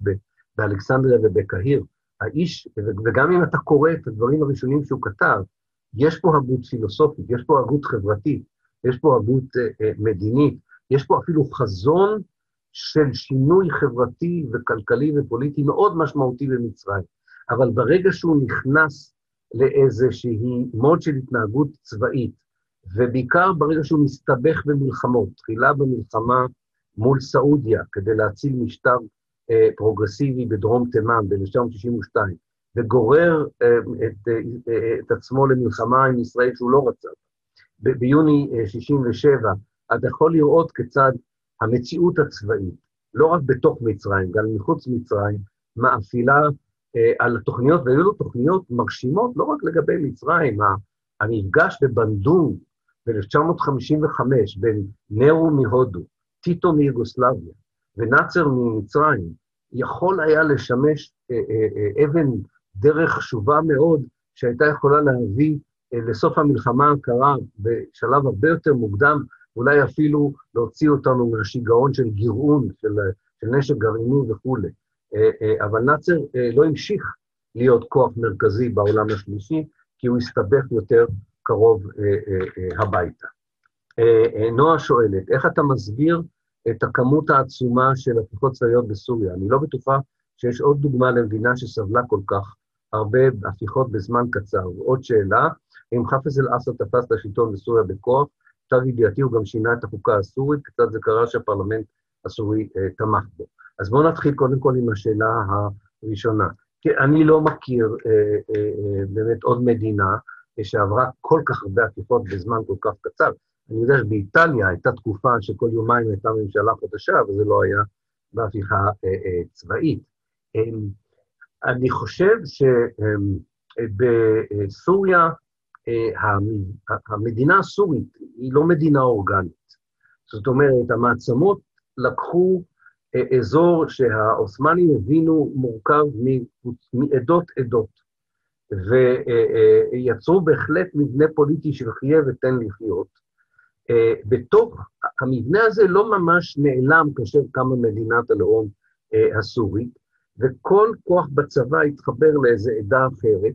באלכסנדריה ובקהיר, האיש, וגם אם אתה קורא את הדברים הראשונים שהוא כתב, יש פה הגות פילוסופית, יש פה הגות חברתית, יש פה הגות אה, אה, מדינית, יש פה אפילו חזון של שינוי חברתי וכלכלי ופוליטי מאוד משמעותי במצרים. אבל ברגע שהוא נכנס לאיזושהי מוד של התנהגות צבאית, ובעיקר ברגע שהוא מסתבך במלחמות. תחילה במלחמה מול סעודיה, כדי להציל משטר אה, פרוגרסיבי בדרום תימן ב-1962, וגורר אה, את, אה, את עצמו למלחמה עם ישראל שהוא לא רצה. ביוני 67' אתה יכול לראות כיצד המציאות הצבאית, לא רק בתוך מצרים, גם מחוץ מצרים, מאפילה אה, על התוכניות, והיו לו תוכניות מרשימות לא רק לגבי מצרים, המפגש בבנדון ב-1955 בין נרו מהודו, טיטו מיוגוסלביה ונאצר ממצרים, יכול היה לשמש אה, אה, אה, אבן דרך חשובה מאוד, שהייתה יכולה להביא אה, לסוף המלחמה הקרה בשלב הרבה יותר מוקדם, אולי אפילו להוציא אותנו מהשיגעון של גירעון, של, של נשק גרעיני וכולי. אה, אה, אבל נאצר אה, לא המשיך להיות כוח מרכזי בעולם השלישי, כי הוא הסתבך יותר קרוב הביתה. נועה שואלת, איך אתה מסביר את הכמות העצומה של הפיכות צבאיות בסוריה? אני לא בטוחה שיש עוד דוגמה למדינה שסבלה כל כך הרבה הפיכות בזמן קצר. ועוד שאלה, אם חאפז אל-אסד תפס את השלטון בסוריה בכוח, למיטב ידיעתי הוא גם שינה את החוקה הסורית, קצת זה קרה שהפרלמנט הסורי אה, תמך בו. אז בואו נתחיל קודם כל עם השאלה הראשונה. כי אני לא מכיר אה, אה, אה, באמת עוד מדינה שעברה כל כך הרבה הפיכות בזמן כל כך קצר. אני יודע שבאיטליה הייתה תקופה שכל יומיים הייתה ממשלה חדשה, וזה לא היה בהפיכה אה, אה, צבאית. אה, אני חושב שבסוריה, אה, המדינה הסורית היא לא מדינה אורגנית. זאת אומרת, המעצמות לקחו אזור שהעות'מאנים הבינו מורכב מעדות עדות, ויצרו בהחלט מבנה פוליטי של חיה ותן לחיות. בתוך המבנה הזה לא ממש נעלם כאשר קמה מדינת הלאום הסורית, וכל כוח בצבא התחבר לאיזו עדה אחרת,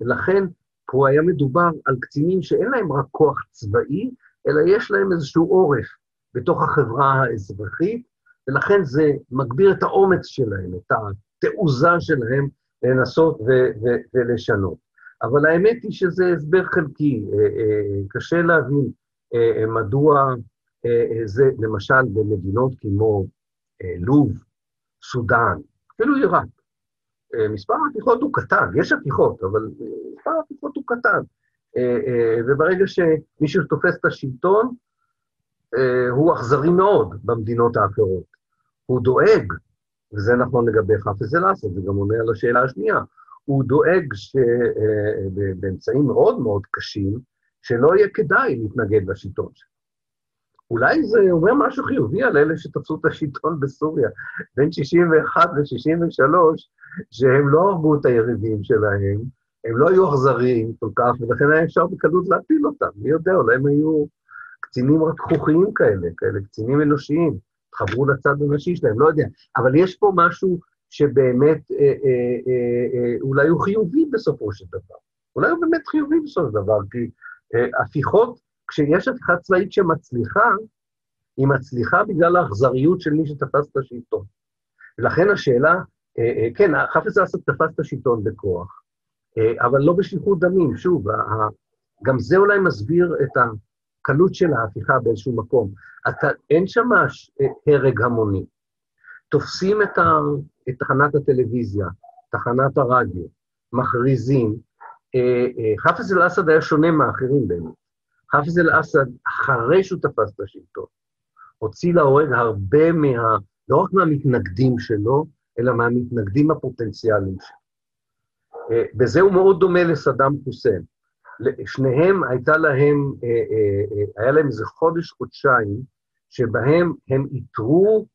ולכן פה היה מדובר על קצינים שאין להם רק כוח צבאי, אלא יש להם איזשהו עורף בתוך החברה האזרחית, ולכן זה מגביר את האומץ שלהם, את התעוזה שלהם לנסות ו- ו- ולשנות. אבל האמת היא שזה הסבר חלקי, אה, אה, קשה להבין אה, מדוע זה, למשל במדינות כמו לוב, סודאן, אפילו עיראק, מספר ההפיכות הוא קטן, יש הפיכות, אבל מספר ההפיכות הוא קטן. וברגע שמישהו תופס את השלטון, אה, הוא אכזרי מאוד במדינות האחרות. הוא דואג, וזה נכון לגבי חאפז אל-אסד, זה גם עונה על השאלה השנייה, הוא דואג שבאמצעים אה, מאוד מאוד קשים, שלא יהיה כדאי להתנגד לשלטון שלו. אולי זה אומר משהו חיובי על אלה שתפסו את השלטון בסוריה בין 61 ל-63, שהם לא הרגו את היריבים שלהם, הם לא היו אכזריים כל כך, ולכן היה אפשר בקלות להפיל אותם. מי יודע, אולי הם היו קצינים רכרוכיים כאלה, כאלה קצינים אנושיים, התחברו לצד הנשי שלהם, לא יודע. אבל יש פה משהו שבאמת אה, אה, אה, אולי הוא חיובי בסופו של דבר. אולי הוא באמת חיובי בסופו של דבר, כי הפיכות, כשיש הפיכה צבאית שמצליחה, היא מצליחה בגלל האכזריות של מי שתפס את השלטון. ולכן השאלה, אה, אה, כן, חפץ אסד תפס את השלטון בכוח, אה, אבל לא בשליחות דמים. שוב, גם זה אולי מסביר את. הקלות של ההפיכה באיזשהו מקום. אתה, אין שם הרג המוני. תופסים את, ה, את תחנת הטלוויזיה, תחנת הרדיו, מכריזים. חאפז אל-אסד היה שונה מאחרים באמת. חאפז אל-אסד, אחרי שהוא תפס את השלטון, הוציא להורג הרבה מה... לא רק מהמתנגדים שלו, אלא מהמתנגדים הפוטנציאליים שלו. אה, בזה הוא מאוד דומה לסדאם חוסיין. שניהם הייתה להם, אה, אה, אה, היה להם איזה חודש, חודשיים, שבהם הם איתרו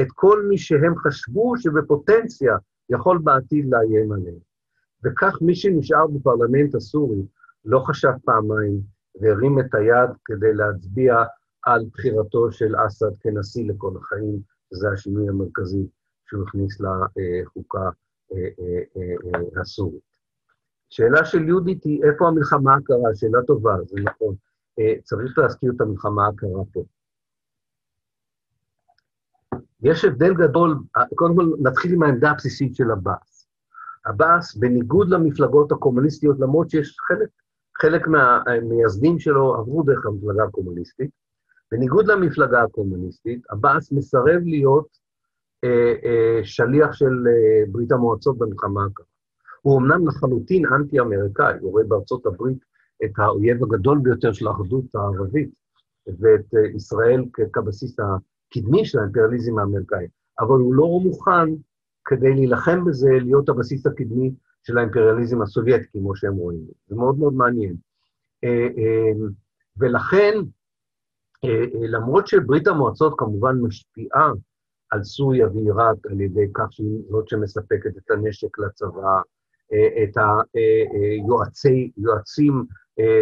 את כל מי שהם חשבו שבפוטנציה יכול בעתיד לאיים עליהם. וכך מי שנשאר בפרלמנט הסורי לא חשב פעמיים והרים את היד כדי להצביע על בחירתו של אסד כנשיא לכל החיים, שזה השינוי המרכזי שהוא הכניס לחוקה הסורית. שאלה של יהודית היא, איפה המלחמה הקרה? שאלה טובה, זה נכון. אה, צריך להזכיר את המלחמה הקרה פה. יש הבדל גדול, אה, קודם כל נתחיל עם העמדה הבסיסית של עבאס. עבאס, בניגוד למפלגות הקומוניסטיות, למרות שיש חלק, חלק מהמייסדים שלו עברו דרך המפלגה הקומוניסטית. בניגוד למפלגה הקומוניסטית, עבאס מסרב להיות אה, אה, שליח של אה, ברית המועצות במלחמה הקרה. הוא אמנם לחלוטין אנטי-אמריקאי, הוא רואה בארצות הברית את האויב הגדול ביותר של האחדות הערבית, ואת אה, ישראל כבסיס הקדמי של האימפריאליזם האמריקאי, אבל הוא לא מוכן, כדי להילחם בזה, להיות הבסיס הקדמי של האימפריאליזם הסובייטי, כמו שהם רואים. זה מאוד מאוד מעניין. אה, אה, ולכן, למרות שברית המועצות כמובן משפיעה על סוריה ועיראק על ידי כך שהיא זאת שמספקת את הנשק לצבא, את היועצים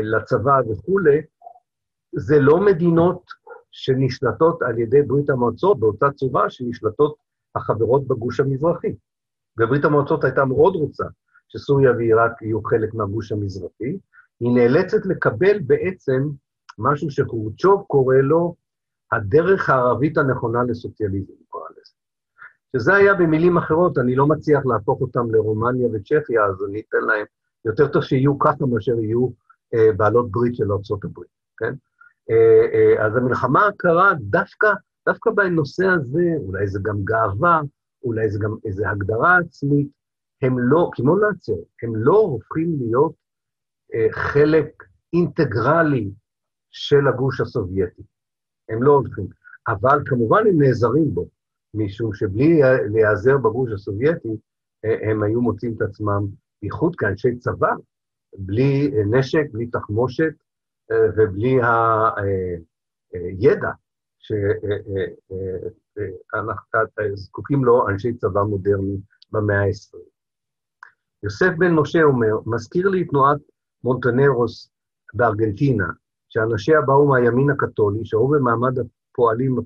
לצבא וכולי, זה לא מדינות שנשלטות על ידי ברית המועצות באותה צורה שנשלטות החברות בגוש המזרחי. וברית המועצות הייתה מאוד רוצה שסוריה ועיראק יהיו חלק מהגוש המזרחי, היא נאלצת לקבל בעצם משהו שחורצ'וב קורא לו הדרך הערבית הנכונה לסוציאליזם, קורא לזה. שזה היה במילים אחרות, אני לא מצליח להפוך אותם לרומניה וצ'כיה, אז אני אתן להם, יותר טוב שיהיו ככה מאשר יהיו אה, בעלות ברית של ארה"ב, כן? אה, אה, אז המלחמה הקרה דווקא, דווקא בנושא הזה, אולי זה גם גאווה, אולי זה גם איזו הגדרה עצמית, הם לא, כמו נאצר, הם לא הופכים להיות אה, חלק אינטגרלי של הגוש הסובייטי. הם לא הולכים. אבל כמובן הם נעזרים בו, משום שבלי להיעזר בגוש הסובייטי, הם היו מוצאים את עצמם, בייחוד כאנשי צבא, בלי נשק, בלי תחמושת, ובלי הידע שאנחנו זקוקים לו אנשי צבא מודרני במאה ה-20. יוסף בן משה אומר, מזכיר לי תנועת מונטנרוס בארגנטינה, שאנשיה באו מהימין הקתולי, שראו במעמד הפועלים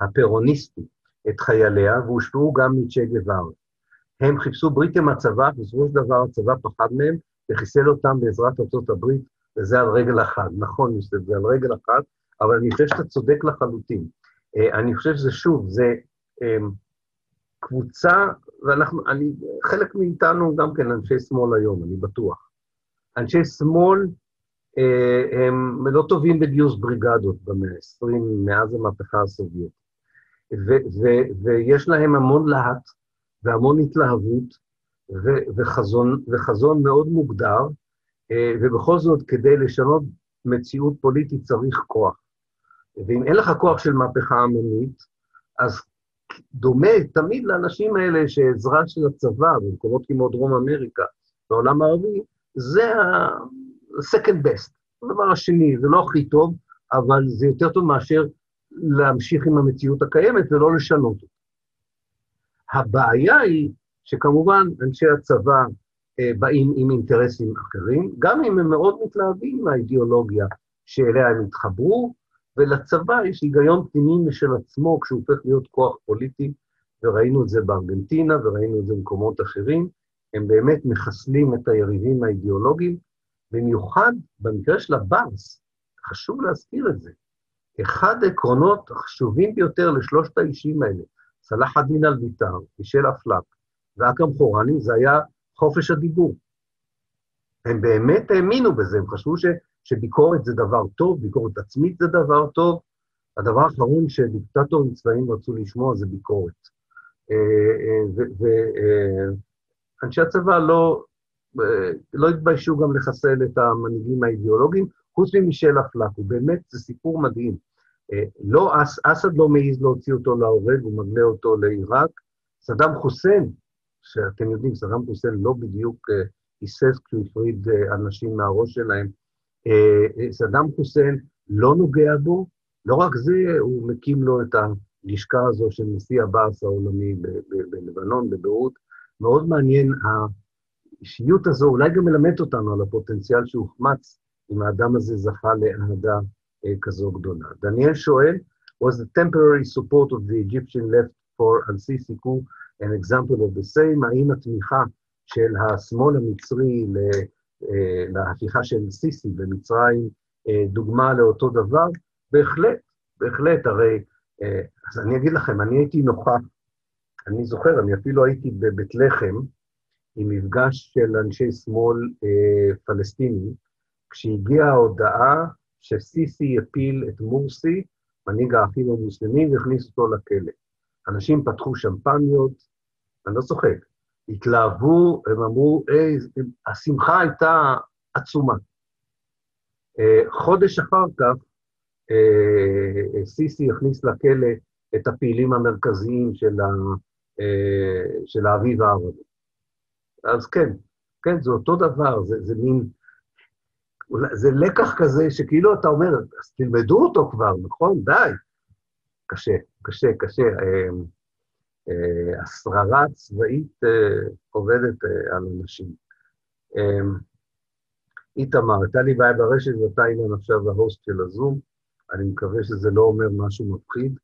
הפרוניסטי את חייליה, והושפעו גם מצ'ה גוואר. הם חיפשו ברית עם הצבא, בסופו של דבר הצבא פחד מהם, וחיסל אותם בעזרת ארצות הברית וזה על רגל אחת. נכון, יוסף, זה על רגל אחת, אבל אני חושב שאתה צודק לחלוטין. אה, אני חושב שזה, שוב, זה אמ, קבוצה, ואנחנו, אני, חלק מאיתנו גם כן אנשי שמאל היום, אני בטוח. אנשי שמאל אה, הם לא טובים בגיוס בריגדות במאה ה-20, מאז המהפכה הסובייטית. ויש להם המון להט והמון התלהבות וחזון, וחזון מאוד מוגדר, אה, ובכל זאת, כדי לשנות מציאות פוליטית צריך כוח. ואם אין לך כוח של מהפכה עממית, אז דומה תמיד לאנשים האלה שעזרה של הצבא במקומות כמו דרום אמריקה, בעולם הערבי, זה ה-second best, הדבר השני, זה לא הכי טוב, אבל זה יותר טוב מאשר להמשיך עם המציאות הקיימת ולא לשנות אותה. הבעיה היא שכמובן אנשי הצבא אה, באים עם אינטרסים אחרים, גם אם הם מאוד מתלהבים מהאידיאולוגיה שאליה הם התחברו, ולצבא יש היגיון פנימי משל עצמו כשהוא הופך להיות כוח פוליטי, וראינו את זה בארגנטינה וראינו את זה במקומות אחרים, הם באמת מחסלים את היריבים האידיאולוגיים, במיוחד במקרה של הברס, חשוב להזכיר את זה. אחד העקרונות החשובים ביותר לשלושת האישים האלה, סלאח א-דין אל-ויתר, מישל אפלק ואכרם חורני, זה היה חופש הדיבור. הם באמת האמינו בזה, הם חשבו ש, שביקורת זה דבר טוב, ביקורת עצמית זה דבר טוב. הדבר האחרון שדיקטטורים צבאיים רצו לשמוע זה ביקורת. אה, אה, ואנשי אה, הצבא לא, לא התביישו גם לחסל את המנהיגים האידיאולוגיים, חוץ ממישל אפלק, הוא באמת, זה סיפור מדהים. לא, אסד לא מעז להוציא אותו להורג, הוא מגלה אותו לעיראק. סדאם חוסיין שאתם יודעים, סדאם חוסיין לא בדיוק היסס כשהוא הפריד אנשים מהראש שלהם. אה, סדאם חוסיין לא נוגע בו, לא רק זה, הוא מקים לו את הלשכה הזו של נשיא הבאס העולמי בלבנון, בביירות. מאוד מעניין, האישיות הזו אולי גם מלמד אותנו על הפוטנציאל שהוחמץ אם האדם הזה זכה לאהדה כזו גדולה. דניאל שואל, was the temporary support of the Egyptian left for al-Sisi an example of the same, האם התמיכה של השמאל המצרי אה, להפיכה של סיסי במצרים אה, דוגמה לאותו דבר? בהחלט, בהחלט, הרי, אה, אז אני אגיד לכם, אני הייתי נוכח, אני זוכר, אני אפילו הייתי בבית לחם עם מפגש של אנשי שמאל פלסטינים, כשהגיעה ההודעה שסיסי הפיל את מורסי, מנהיג האחים המוסלמים, והכניס אותו לכלא. אנשים פתחו שמפניות, אני לא צוחק, התלהבו, הם אמרו, היי, השמחה הייתה עצומה. אה, חודש אחר כך, אה, סיסי הכניס לכלא את הפעילים המרכזיים של, ה, אה, של האביב הערבי. אז כן, כן, זה אותו דבר, זה, זה מין, זה לקח כזה שכאילו אתה אומר, אז תלמדו אותו כבר, נכון? די. קשה, קשה, קשה. השררה הצבאית עובדת על אנשים. איתמר, הייתה לי בעיה ברשת ואתה אילן עכשיו ההוסט של הזום. אני מקווה שזה לא אומר משהו מפחיד,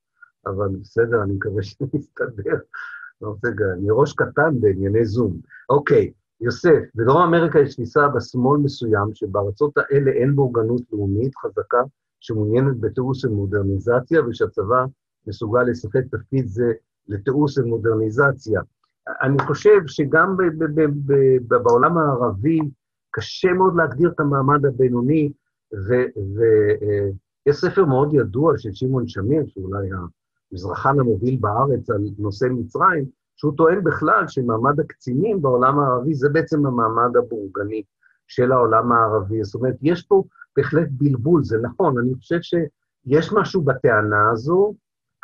אבל בסדר, אני מקווה שזה יסתדר. לא רוצה, אני ראש קטן בענייני זום. אוקיי, יוסף, בדרום אמריקה יש תפיסה בשמאל מסוים, שבארצות האלה אין בורגנות לאומית חזקה, שמעוניינת בתיאור של מודרניזציה, ושהצבא מסוגל לשחק תפקיד זה לתיאור של מודרניזציה. אני חושב שגם בעולם הערבי, קשה מאוד להגדיר את המעמד הבינוני, ויש ספר מאוד ידוע של שמעון שמיר, שאולי המזרחן המוביל בארץ על נושא מצרים, שהוא טוען בכלל שמעמד הקצינים בעולם הערבי זה בעצם המעמד הבורגני של העולם הערבי. זאת אומרת, יש פה בהחלט בלבול, זה נכון, אני חושב שיש משהו בטענה הזו,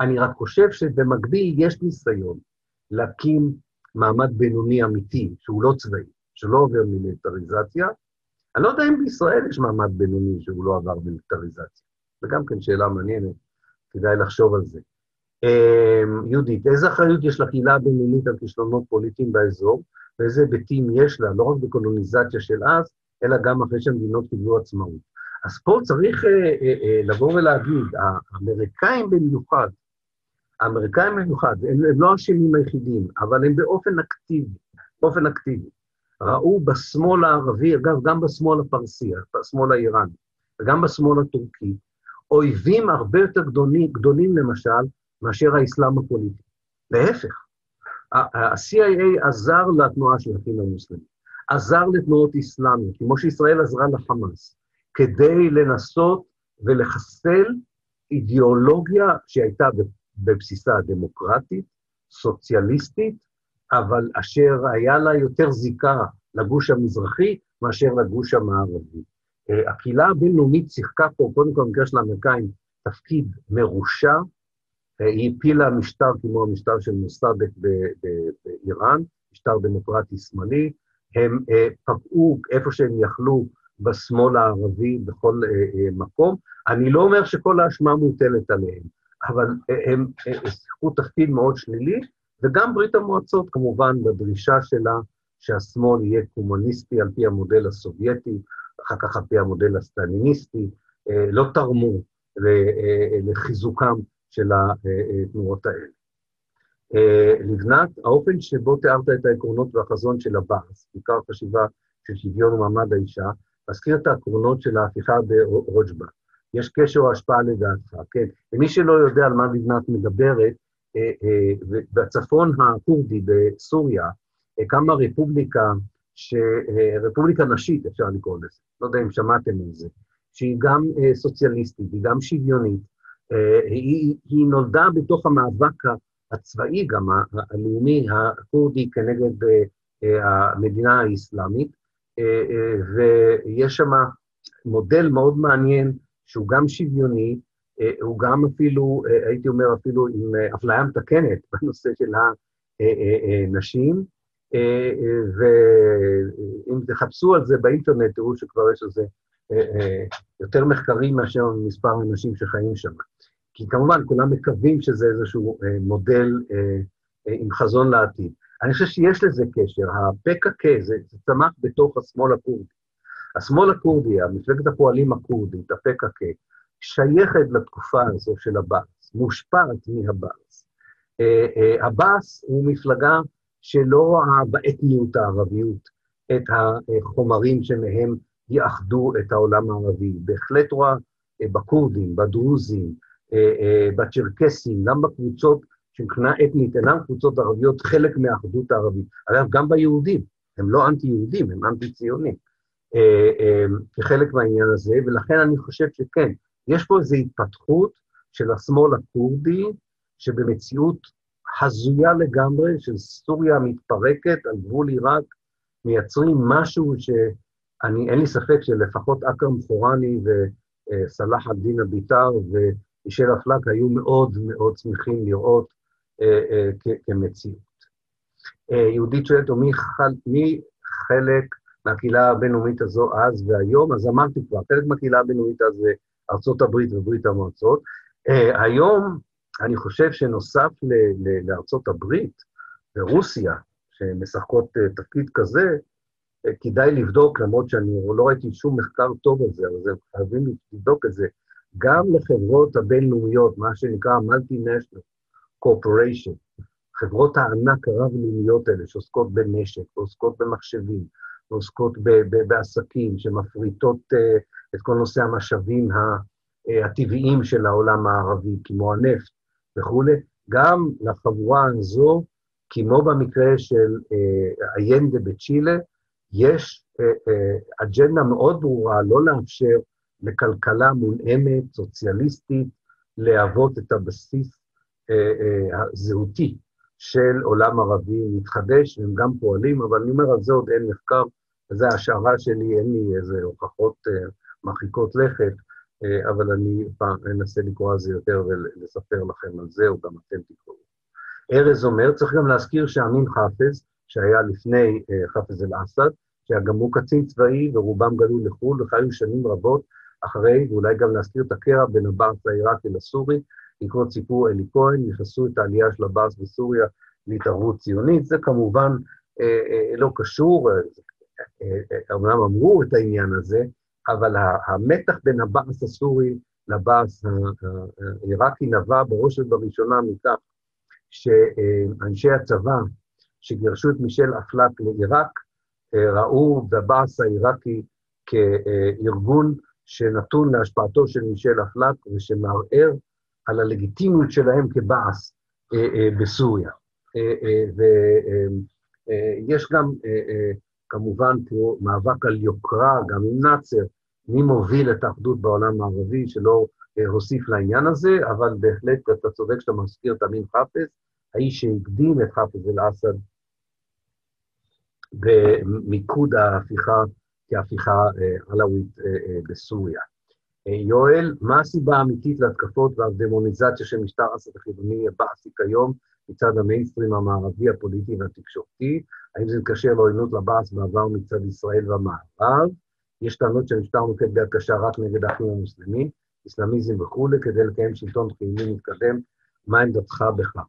אני רק חושב שבמקביל יש ניסיון להקים מעמד בינוני אמיתי, שהוא לא צבאי. שלא עובר מיליטריזציה. אני לא יודע אם בישראל יש מעמד בינוני שהוא לא עבר מיליטריזציה. זו גם כן שאלה מעניינת, כדאי לחשוב על זה. אמ, יהודית, איזה אחריות יש לקהילה הבינונית על כישלונות פוליטיים באזור, ואיזה היבטים יש לה, לא רק בקולוניזציה של אז, אלא גם אחרי שהמדינות קיבלו עצמאות. אז פה צריך אה, אה, אה, לבוא ולהגיד, האמריקאים במיוחד, האמריקאים במיוחד, הם, הם לא אשמים היחידים, אבל הם באופן אקטיבי, באופן אקטיבי, ראו בשמאל הערבי, אגב, גם בשמאל הפרסי, בשמאל האיראני, וגם בשמאל הטורקי, אויבים הרבה יותר גדולים, גדולים למשל, מאשר האסלאם הפוליטי. להפך, ה-CIA עזר לתנועה של האחים המוסלמים, עזר לתנועות אסלאמיות, כמו שישראל עזרה לחמאס, כדי לנסות ולחסל אידיאולוגיה שהייתה בבסיסה דמוקרטית, סוציאליסטית, אבל אשר היה לה יותר זיקה לגוש המזרחי מאשר לגוש המערבי. אה, הקהילה הבינלאומית שיחקה פה, קודם כל במקרה של האמריקאים, תפקיד מרושע, אה, היא הפילה משטר כמו המשטר של מוסדק באיראן, משטר דמוקרטי שמאלי, הם אה, פגעו איפה שהם יכלו בשמאל הערבי בכל מקום. אני לא אומר שכל האשמה מוטלת עליהם, אבל הם שיחקו תפקיד מאוד שלילי, וגם ברית המועצות, כמובן, בדרישה שלה שהשמאל יהיה קומוניסטי על פי המודל הסובייטי, אחר כך על פי המודל הסטליניסטי, אה, לא תרמו אה, לחיזוקם של התנועות האלה. אה, לבנת, האופן שבו תיארת את העקרונות והחזון של הבאס, בעיקר חשיבה של שוויון ומעמד האישה, מזכיר את העקרונות של ההפיכה ברוג'בה. יש קשר או השפעה לדעתך, כן. ומי שלא יודע על מה לבנת מדברת, אה, אה, בצפון הכורדי בסוריה קמה רפובליקה, ש... אה, רפובליקה נשית, אפשר לקרוא לזה, לא יודע אם שמעתם על זה, שהיא גם סוציאליסטית, היא גם שוויונית, היא, היא נולדה בתוך המאבק הצבאי, גם הלאומי הכורדי כנגד המדינה האסלאמית, ויש שם מודל מאוד מעניין שהוא גם שוויוני, אה, הוא גם אפילו, אה, הייתי אומר אפילו עם אה, אפליה מתקנת בנושא של הנשים, ואם תחפשו על זה באינטרנט, תראו שכבר יש על זה יותר מחקרים מאשר מספר האנשים שחיים שם. כי כמובן, כולם מקווים שזה איזשהו מודל עם חזון לעתיד. אני חושב שיש לזה קשר, הפק"ק, זה צמח בתוך השמאל הכורדי. השמאל הכורדי, מפלגת הפועלים הכורדית, הפק"ק, שייכת לתקופה הזו של הבאס, מושפעת מהבאס. הבאס הוא מפלגה שלא רואה באתניות הערביות את החומרים שמהם יאחדו את העולם הערבי. בהחלט רואה בכורדים, בדרוזים, בצ'רקסים, גם בקבוצות שמבחינה אתנית אינן קבוצות ערביות, חלק מהאחדות הערבית. אגב, גם ביהודים, הם לא אנטי-יהודים, הם אנטי-ציונים. כחלק מהעניין הזה, ולכן אני חושב שכן, יש פה איזו התפתחות של השמאל הכורדי, שבמציאות הזויה לגמרי, של סוריה מתפרקת על גבול עיראק, מייצרים משהו שאני, אין לי ספק שלפחות אכרם חורני וסלאח א-דין אביטר ומישל אפלק היו מאוד מאוד שמחים לראות אה, אה, כמציאות. אה, יהודית שואלת, מי חלק מהקהילה הבינלאומית הזו אז והיום? אז אמרתי כבר, חלק מהקהילה הבינלאומית אז זה ארצות הברית וברית המועצות. היום אני חושב שנוסף לארצות הברית ורוסיה, שמשחקות תפקיד כזה, כדאי לבדוק, למרות שאני לא ראיתי שום מחקר טוב על זה, אבל חייבים לבדוק את זה, גם לחברות הבינלאומיות, מה שנקרא multinational corporation, חברות הענק הרב-לאומיות האלה, שעוסקות בנשק, ועוסקות במחשבים, ועוסקות בעסקים, שמפריטות uh, את כל נושא המשאבים uh, הטבעיים של העולם הערבי, כמו הנפט וכולי, גם לחבורה הזו, כמו במקרה של איינדה בצ'ילה, יש אג'נדה מאוד ברורה לא לאפשר לכלכלה מונעמת, סוציאליסטית, להוות את הבסיס הזהותי של עולם ערבי מתחדש, הם גם פועלים, אבל אני אומר, על זה עוד אין מחקר, וזו השערה שלי, אין לי איזה הוכחות uh, מרחיקות לכת, uh, אבל אני אנסה לקרוא על זה יותר ולספר לכם על זה, או גם אתם תקראו. ארז אומר, צריך גם להזכיר שאמין חאפז, שהיה לפני uh, חאפז אל-אסד, שהיה גם הוא קצין צבאי, ורובם גלו לחו"ל, וחיו שנים רבות אחרי, ואולי גם להזכיר את הקרע בין הברס העיראקי לסורי, בעקבות סיפור אלי כהן, נכנסו את העלייה של עבאס בסוריה להתערבות ציונית. זה כמובן אה, אה, לא קשור, אה, אה, אומנם אמרו את העניין הזה, אבל המתח בין הבאס הסורי לבאס העיראקי נבע בראש ובראשונה מכך שאנשי הצבא שגירשו את מישל אפלק לעיראק, ראו בבאס העיראקי כארגון שנתון להשפעתו של מישל אפלק ושמערער על הלגיטימיות שלהם כבעס אה, אה, בסוריה. אה, ויש גם כמובן פה מאבק על יוקרה, גם עם נאצר, מי מוביל את האחדות בעולם הערבי, שלא הוסיף לעניין הזה, אבל בהחלט אתה צודק שאתה מזכיר את אמין חאפז, האיש שהקדים את חאפז אל-אסד במיקוד ההפיכה כהפיכה עלאווית בסוריה. יואל, מה הסיבה האמיתית להתקפות והדמוניזציה של משטר אסד החילוני הבאסי כיום מצד המיינסטרים המערבי, הפוליטי והתקשורתי? האם זה מקשר לעוינות לבאס בעבר מצד ישראל והמערב? יש טענות שהמשטר נוקט ביד קשה רק נגד האחים המוסלמים, אסלאמיזם וכולי, כדי לקיים שלטון חיוני מתקדם. מה עמדתך בכך?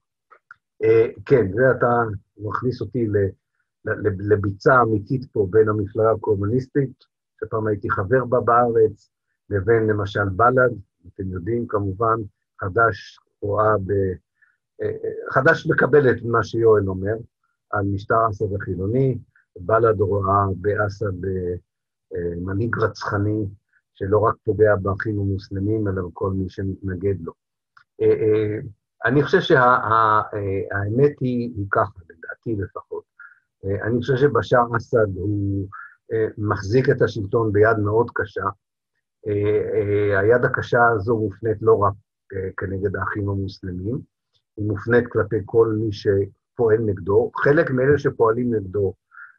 אה, כן, זה אתה מכניס אותי לביצה אמיתית פה בין המפלגה הקומוניסטית, שפעם הייתי חבר בה בארץ, לבין למשל בל"ד, אתם יודעים כמובן, חד"ש רואה ב... אה, אה, חד"ש מקבל את מה שיואל אומר על משטר אסד החילוני, בל"ד רואה באסד אה, מנהיג רצחני, שלא רק פוגע באחים המוסלמים, אלא בכל מי שמתנגד לו. אני חושב שהאמת היא, היא ככה, לדעתי לפחות. אני חושב שבשאר אסד הוא מחזיק את השלטון ביד מאוד קשה, היד הקשה הזו מופנית לא רק אה, כנגד האחים המוסלמים, היא מופנית כלפי כל מי שפועל נגדו. חלק מאלה שפועלים נגדו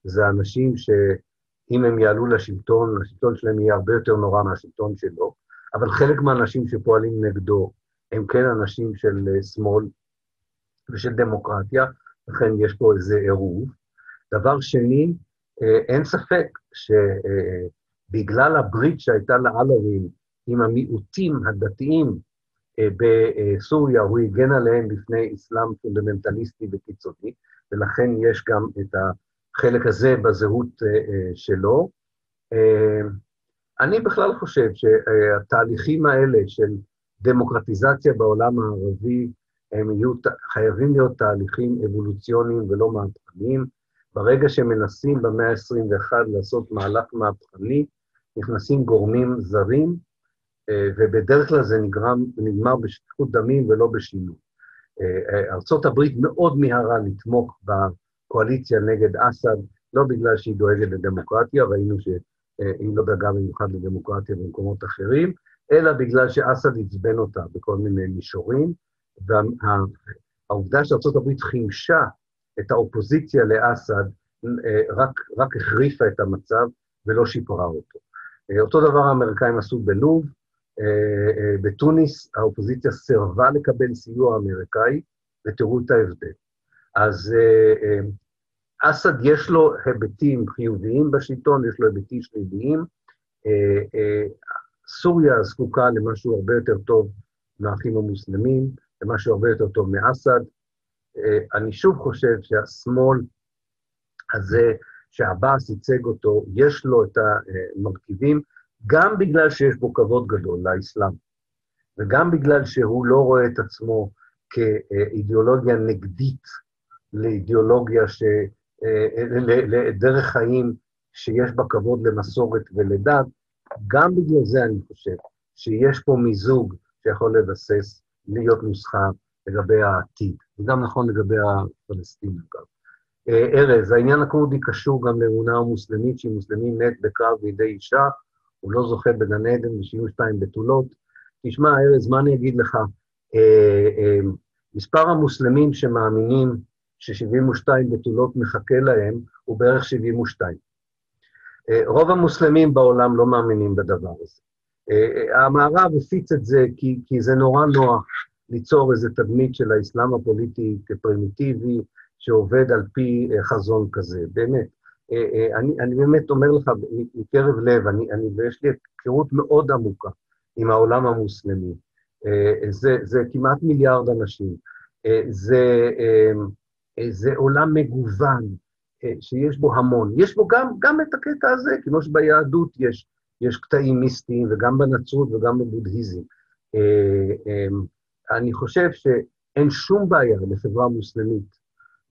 זה אנשים שאם הם יעלו לשלטון, השלטון שלהם יהיה הרבה יותר נורא מהשלטון שלו, אבל חלק מהאנשים שפועלים נגדו הם כן אנשים של שמאל ושל דמוקרטיה, לכן יש פה איזה עירוב. דבר שני, אין ספק ש... בגלל הברית שהייתה לעלווים עם המיעוטים הדתיים אה, בסוריה, הוא הגן עליהם בפני אסלאם פונדמנטליסטי וקיצוני, ולכן יש גם את החלק הזה בזהות אה, אה, שלו. אני בכלל חושב שהתהליכים האלה של דמוקרטיזציה בעולם הערבי, הם יהיו, חייבים להיות תהליכים אבולוציוניים ולא מהפכניים. ברגע שמנסים במאה ה-21 לעשות מהלך מהפכני, נכנסים גורמים זרים, אה, ובדרך כלל זה נגרם, נגמר בשפיכות דמים ולא בשינוי. אה, אה, ארה"ב מאוד מיהרה לתמוך בקואליציה נגד אסד, לא בגלל שהיא דואגת לדמוקרטיה, ראינו היא לא דאגה במיוחד לדמוקרטיה במקומות אחרים, אלא בגלל שאסד עצבן אותה בכל מיני מישורים, והעובדה שארה"ב חימשה את האופוזיציה לאסד רק, רק החריפה את המצב ולא שיפרה אותו. אותו דבר האמריקאים עשו בלוב, בתוניס האופוזיציה סירבה לקבל סיוע אמריקאי, ותראו את ההבדל. אז אסד יש לו היבטים חיוביים בשלטון, יש לו היבטים שליליים. סוריה זקוקה למשהו הרבה יותר טוב מהאחים המוסלמים, למשהו הרבה יותר טוב מאסד. אני שוב חושב שהשמאל הזה, שעבאס ייצג אותו, יש לו את המרכיבים, גם בגלל שיש בו כבוד גדול לאסלאם, וגם בגלל שהוא לא רואה את עצמו כאידיאולוגיה נגדית לאידיאולוגיה, ש... לדרך חיים שיש בה כבוד למסורת ולדת, גם בגלל זה אני חושב שיש פה מיזוג שיכול לבסס, להיות נוסחה לגבי העתיד, וגם נכון לגבי הפלסטינים אגב. ארז, העניין הכורדי קשור גם לאמונה המוסלמית, שאם מוסלמי מת בקרב בידי אישה, הוא לא זוכה בגן עדן ו-72 בתולות. תשמע, ארז, מה אני אגיד לך? אה, אה, מספר המוסלמים שמאמינים ש-72 בתולות מחכה להם הוא בערך 72. אה, רוב המוסלמים בעולם לא מאמינים בדבר הזה. המערב הפיץ את זה כי, כי זה נורא נוח ליצור איזו תדמית של האסלאם הפוליטי כפרימיטיבי, שעובד על פי חזון כזה, באמת. אה, אה, אני, אני באמת אומר לך מקרב לב, אני, אני, ויש לי היכרות מאוד עמוקה עם העולם המוסלמי. אה, זה, זה כמעט מיליארד אנשים. זה, זה עולם מגוון, שיש בו המון. יש בו גם, גם את הקטע הזה, כמו שביהדות יש, יש קטעים מיסטיים, וגם בנצרות וגם בבודהיזם. אני חושב שאין שום בעיה לחברה מוסלמית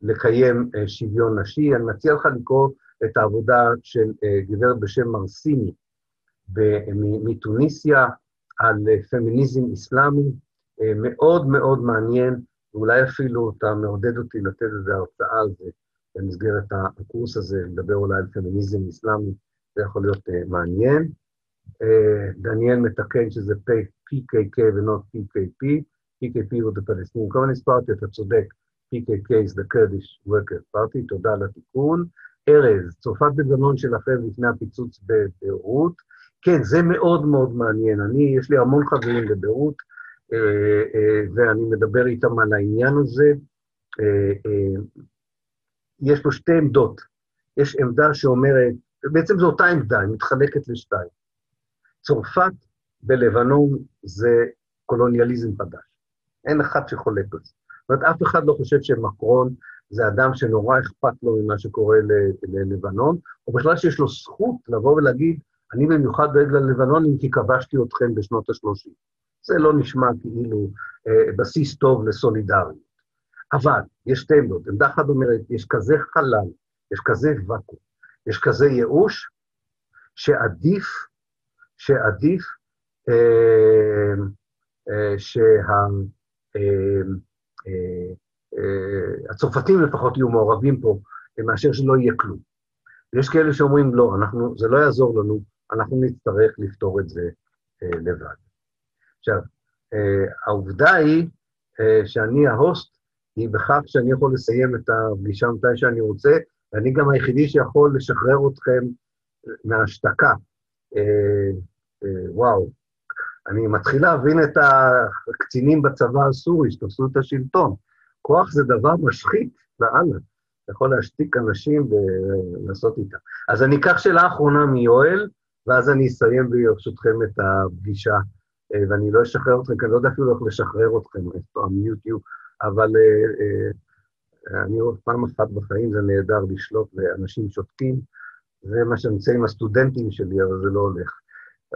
לקיים שוויון נשי. אני מציע לך לקרוא את העבודה של אה, גברת בשם מרסיני מתוניסיה על אה, פמיניזם אסלאמי, אה, מאוד מאוד מעניין, ואולי אפילו אתה מעודד אותי לתת איזו הרצאה על זה במסגרת הקורס הזה, לדבר אולי על פמיניזם אסלאמי, זה יכול להיות מעניין. דניאל מתקן שזה PKK ו-not PKP, PKP הוא the Palestinian Communist Party, אתה צודק, PKK is the Kurdish Worker Party, תודה על התיקון. ארז, צרפת בגנון שלכם לפני הפיצוץ בביירות. כן, זה מאוד מאוד מעניין. אני, יש לי המון חברים בביירות, אה, אה, ואני מדבר איתם על העניין הזה. אה, יש פה שתי עמדות. יש עמדה שאומרת, בעצם זו אותה עמדה, היא מתחלקת לשתיים. צרפת בלבנון זה קולוניאליזם חדש. אין אחד שחולק על זה. זאת אומרת, אף אחד לא חושב שמקרון זה אדם שנורא אכפת לו ממה שקורה ללבנון, או בכלל שיש לו זכות לבוא ולהגיד, אני במיוחד דואג ללבנונים כי כבשתי אתכם בשנות ה-30. זה לא נשמע כאילו אה, בסיס טוב לסולידריות. אבל יש שתי עמדות. עמדה אחת אומרת, יש כזה חלל, יש כזה ואקום, יש כזה ייאוש, שעדיף, שעדיף אה, אה, שה... אה, הצרפתים לפחות יהיו מעורבים פה, מאשר שלא יהיה כלום. ויש כאלה שאומרים, לא, אנחנו, זה לא יעזור לנו, אנחנו נצטרך לפתור את זה אה, לבד. עכשיו, אה, העובדה היא אה, שאני ההוסט, היא בכך שאני יכול לסיים את הפגישה מתי שאני רוצה, ואני גם היחידי שיכול לשחרר אתכם מההשתקה. אה, אה, וואו, אני מתחיל להבין את הקצינים בצבא הסורי שתפסו את השלטון. כוח זה דבר משחית לאללה. אתה יכול להשתיק אנשים ולעשות איתם. אז אני אקח שאלה אחרונה מיואל, ואז אני אסיים ברשותכם את הפגישה, אה, ואני לא אשחרר אתכם, כי אני לא יודע אפילו איך לשחרר אתכם, מיוטיוב, אבל אה, אה, אני עוד פעם אחת בחיים, זה נהדר לשלוט לאנשים שותקים, זה מה שאני עושה עם הסטודנטים שלי, אבל זה לא הולך.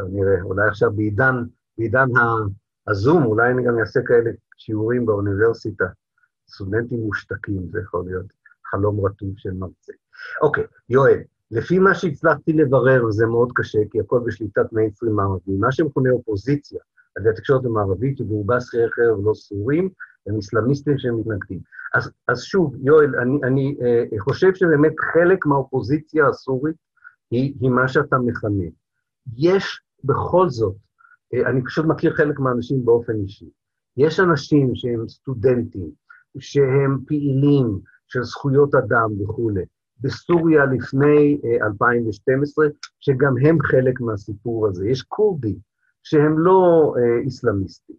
נראה, אולי עכשיו בעידן, בעידן הזום, אולי אני גם אעשה כאלה שיעורים באוניברסיטה. סטודנטים מושתקים, זה יכול להיות חלום רטוב של מרצה. אוקיי, יואל, לפי מה שהצלחתי לברר, וזה מאוד קשה, כי הכל בשליטת מיינסטרים מערבי, מה שמכונה אופוזיציה, על ידי התקשורת המערבית, שברובה שכירי חרב לא סורים, הם אסלאמיסטים שהם מתנגדים. אז, אז שוב, יואל, אני, אני אה, חושב שבאמת חלק מהאופוזיציה הסורית היא, היא מה שאתה מכנה. יש בכל זאת, אני פשוט מכיר חלק מהאנשים באופן אישי, יש אנשים שהם סטודנטים, שהם פעילים של זכויות אדם וכולי, בסוריה לפני 2012, אה, שגם הם חלק מהסיפור הזה. יש כורדים שהם לא אה, איסלאמיסטים,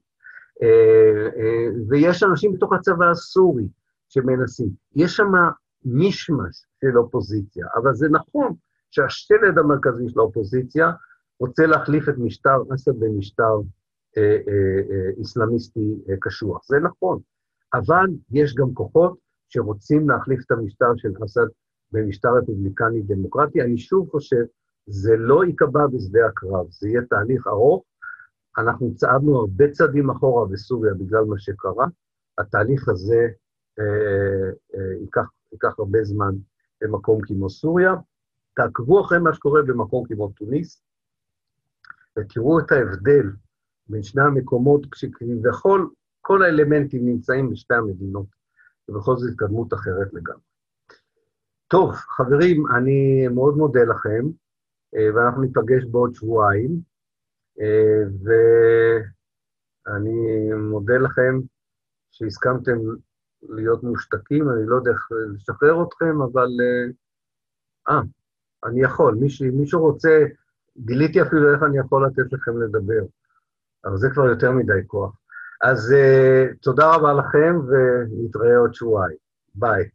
ויש אנשים בתוך הצבא הסורי שמנסים. יש שם מישמש של אופוזיציה, אבל זה נכון שהשלד המרכזי של האופוזיציה רוצה להחליף את משטר אסד במשטר אה, אה, אה, איסלאמיסטי אה, קשוח. זה נכון, אבל יש גם כוחות שרוצים להחליף את המשטר של אסד במשטר רפובליקני דמוקרטי. אני שוב חושב, זה לא ייקבע בשדה הקרב, זה יהיה תהליך ארוך. אנחנו צעדנו הרבה צעדים אחורה בסוריה בגלל מה שקרה. התהליך הזה אה, אה, ייקח, ייקח הרבה זמן במקום כמו סוריה. תעקבו אחרי מה שקורה במקום כמו תוניס, ותראו את ההבדל בין שני המקומות, כשכביכול כל האלמנטים נמצאים בשתי המדינות, ובכל זאת התקדמות אחרת לגמרי. טוב, חברים, אני מאוד מודה לכם, אה, ואנחנו ניפגש בעוד שבועיים, אה, ואני מודה לכם שהסכמתם להיות מושתקים, אני לא יודע איך לשחרר אתכם, אבל... אה, אה אני יכול, מישהו, מישהו רוצה, גיליתי אפילו איך אני יכול לתת לכם לדבר. אבל זה כבר יותר מדי כוח. אז uh, תודה רבה לכם, ונתראה עוד שבועיים. ביי.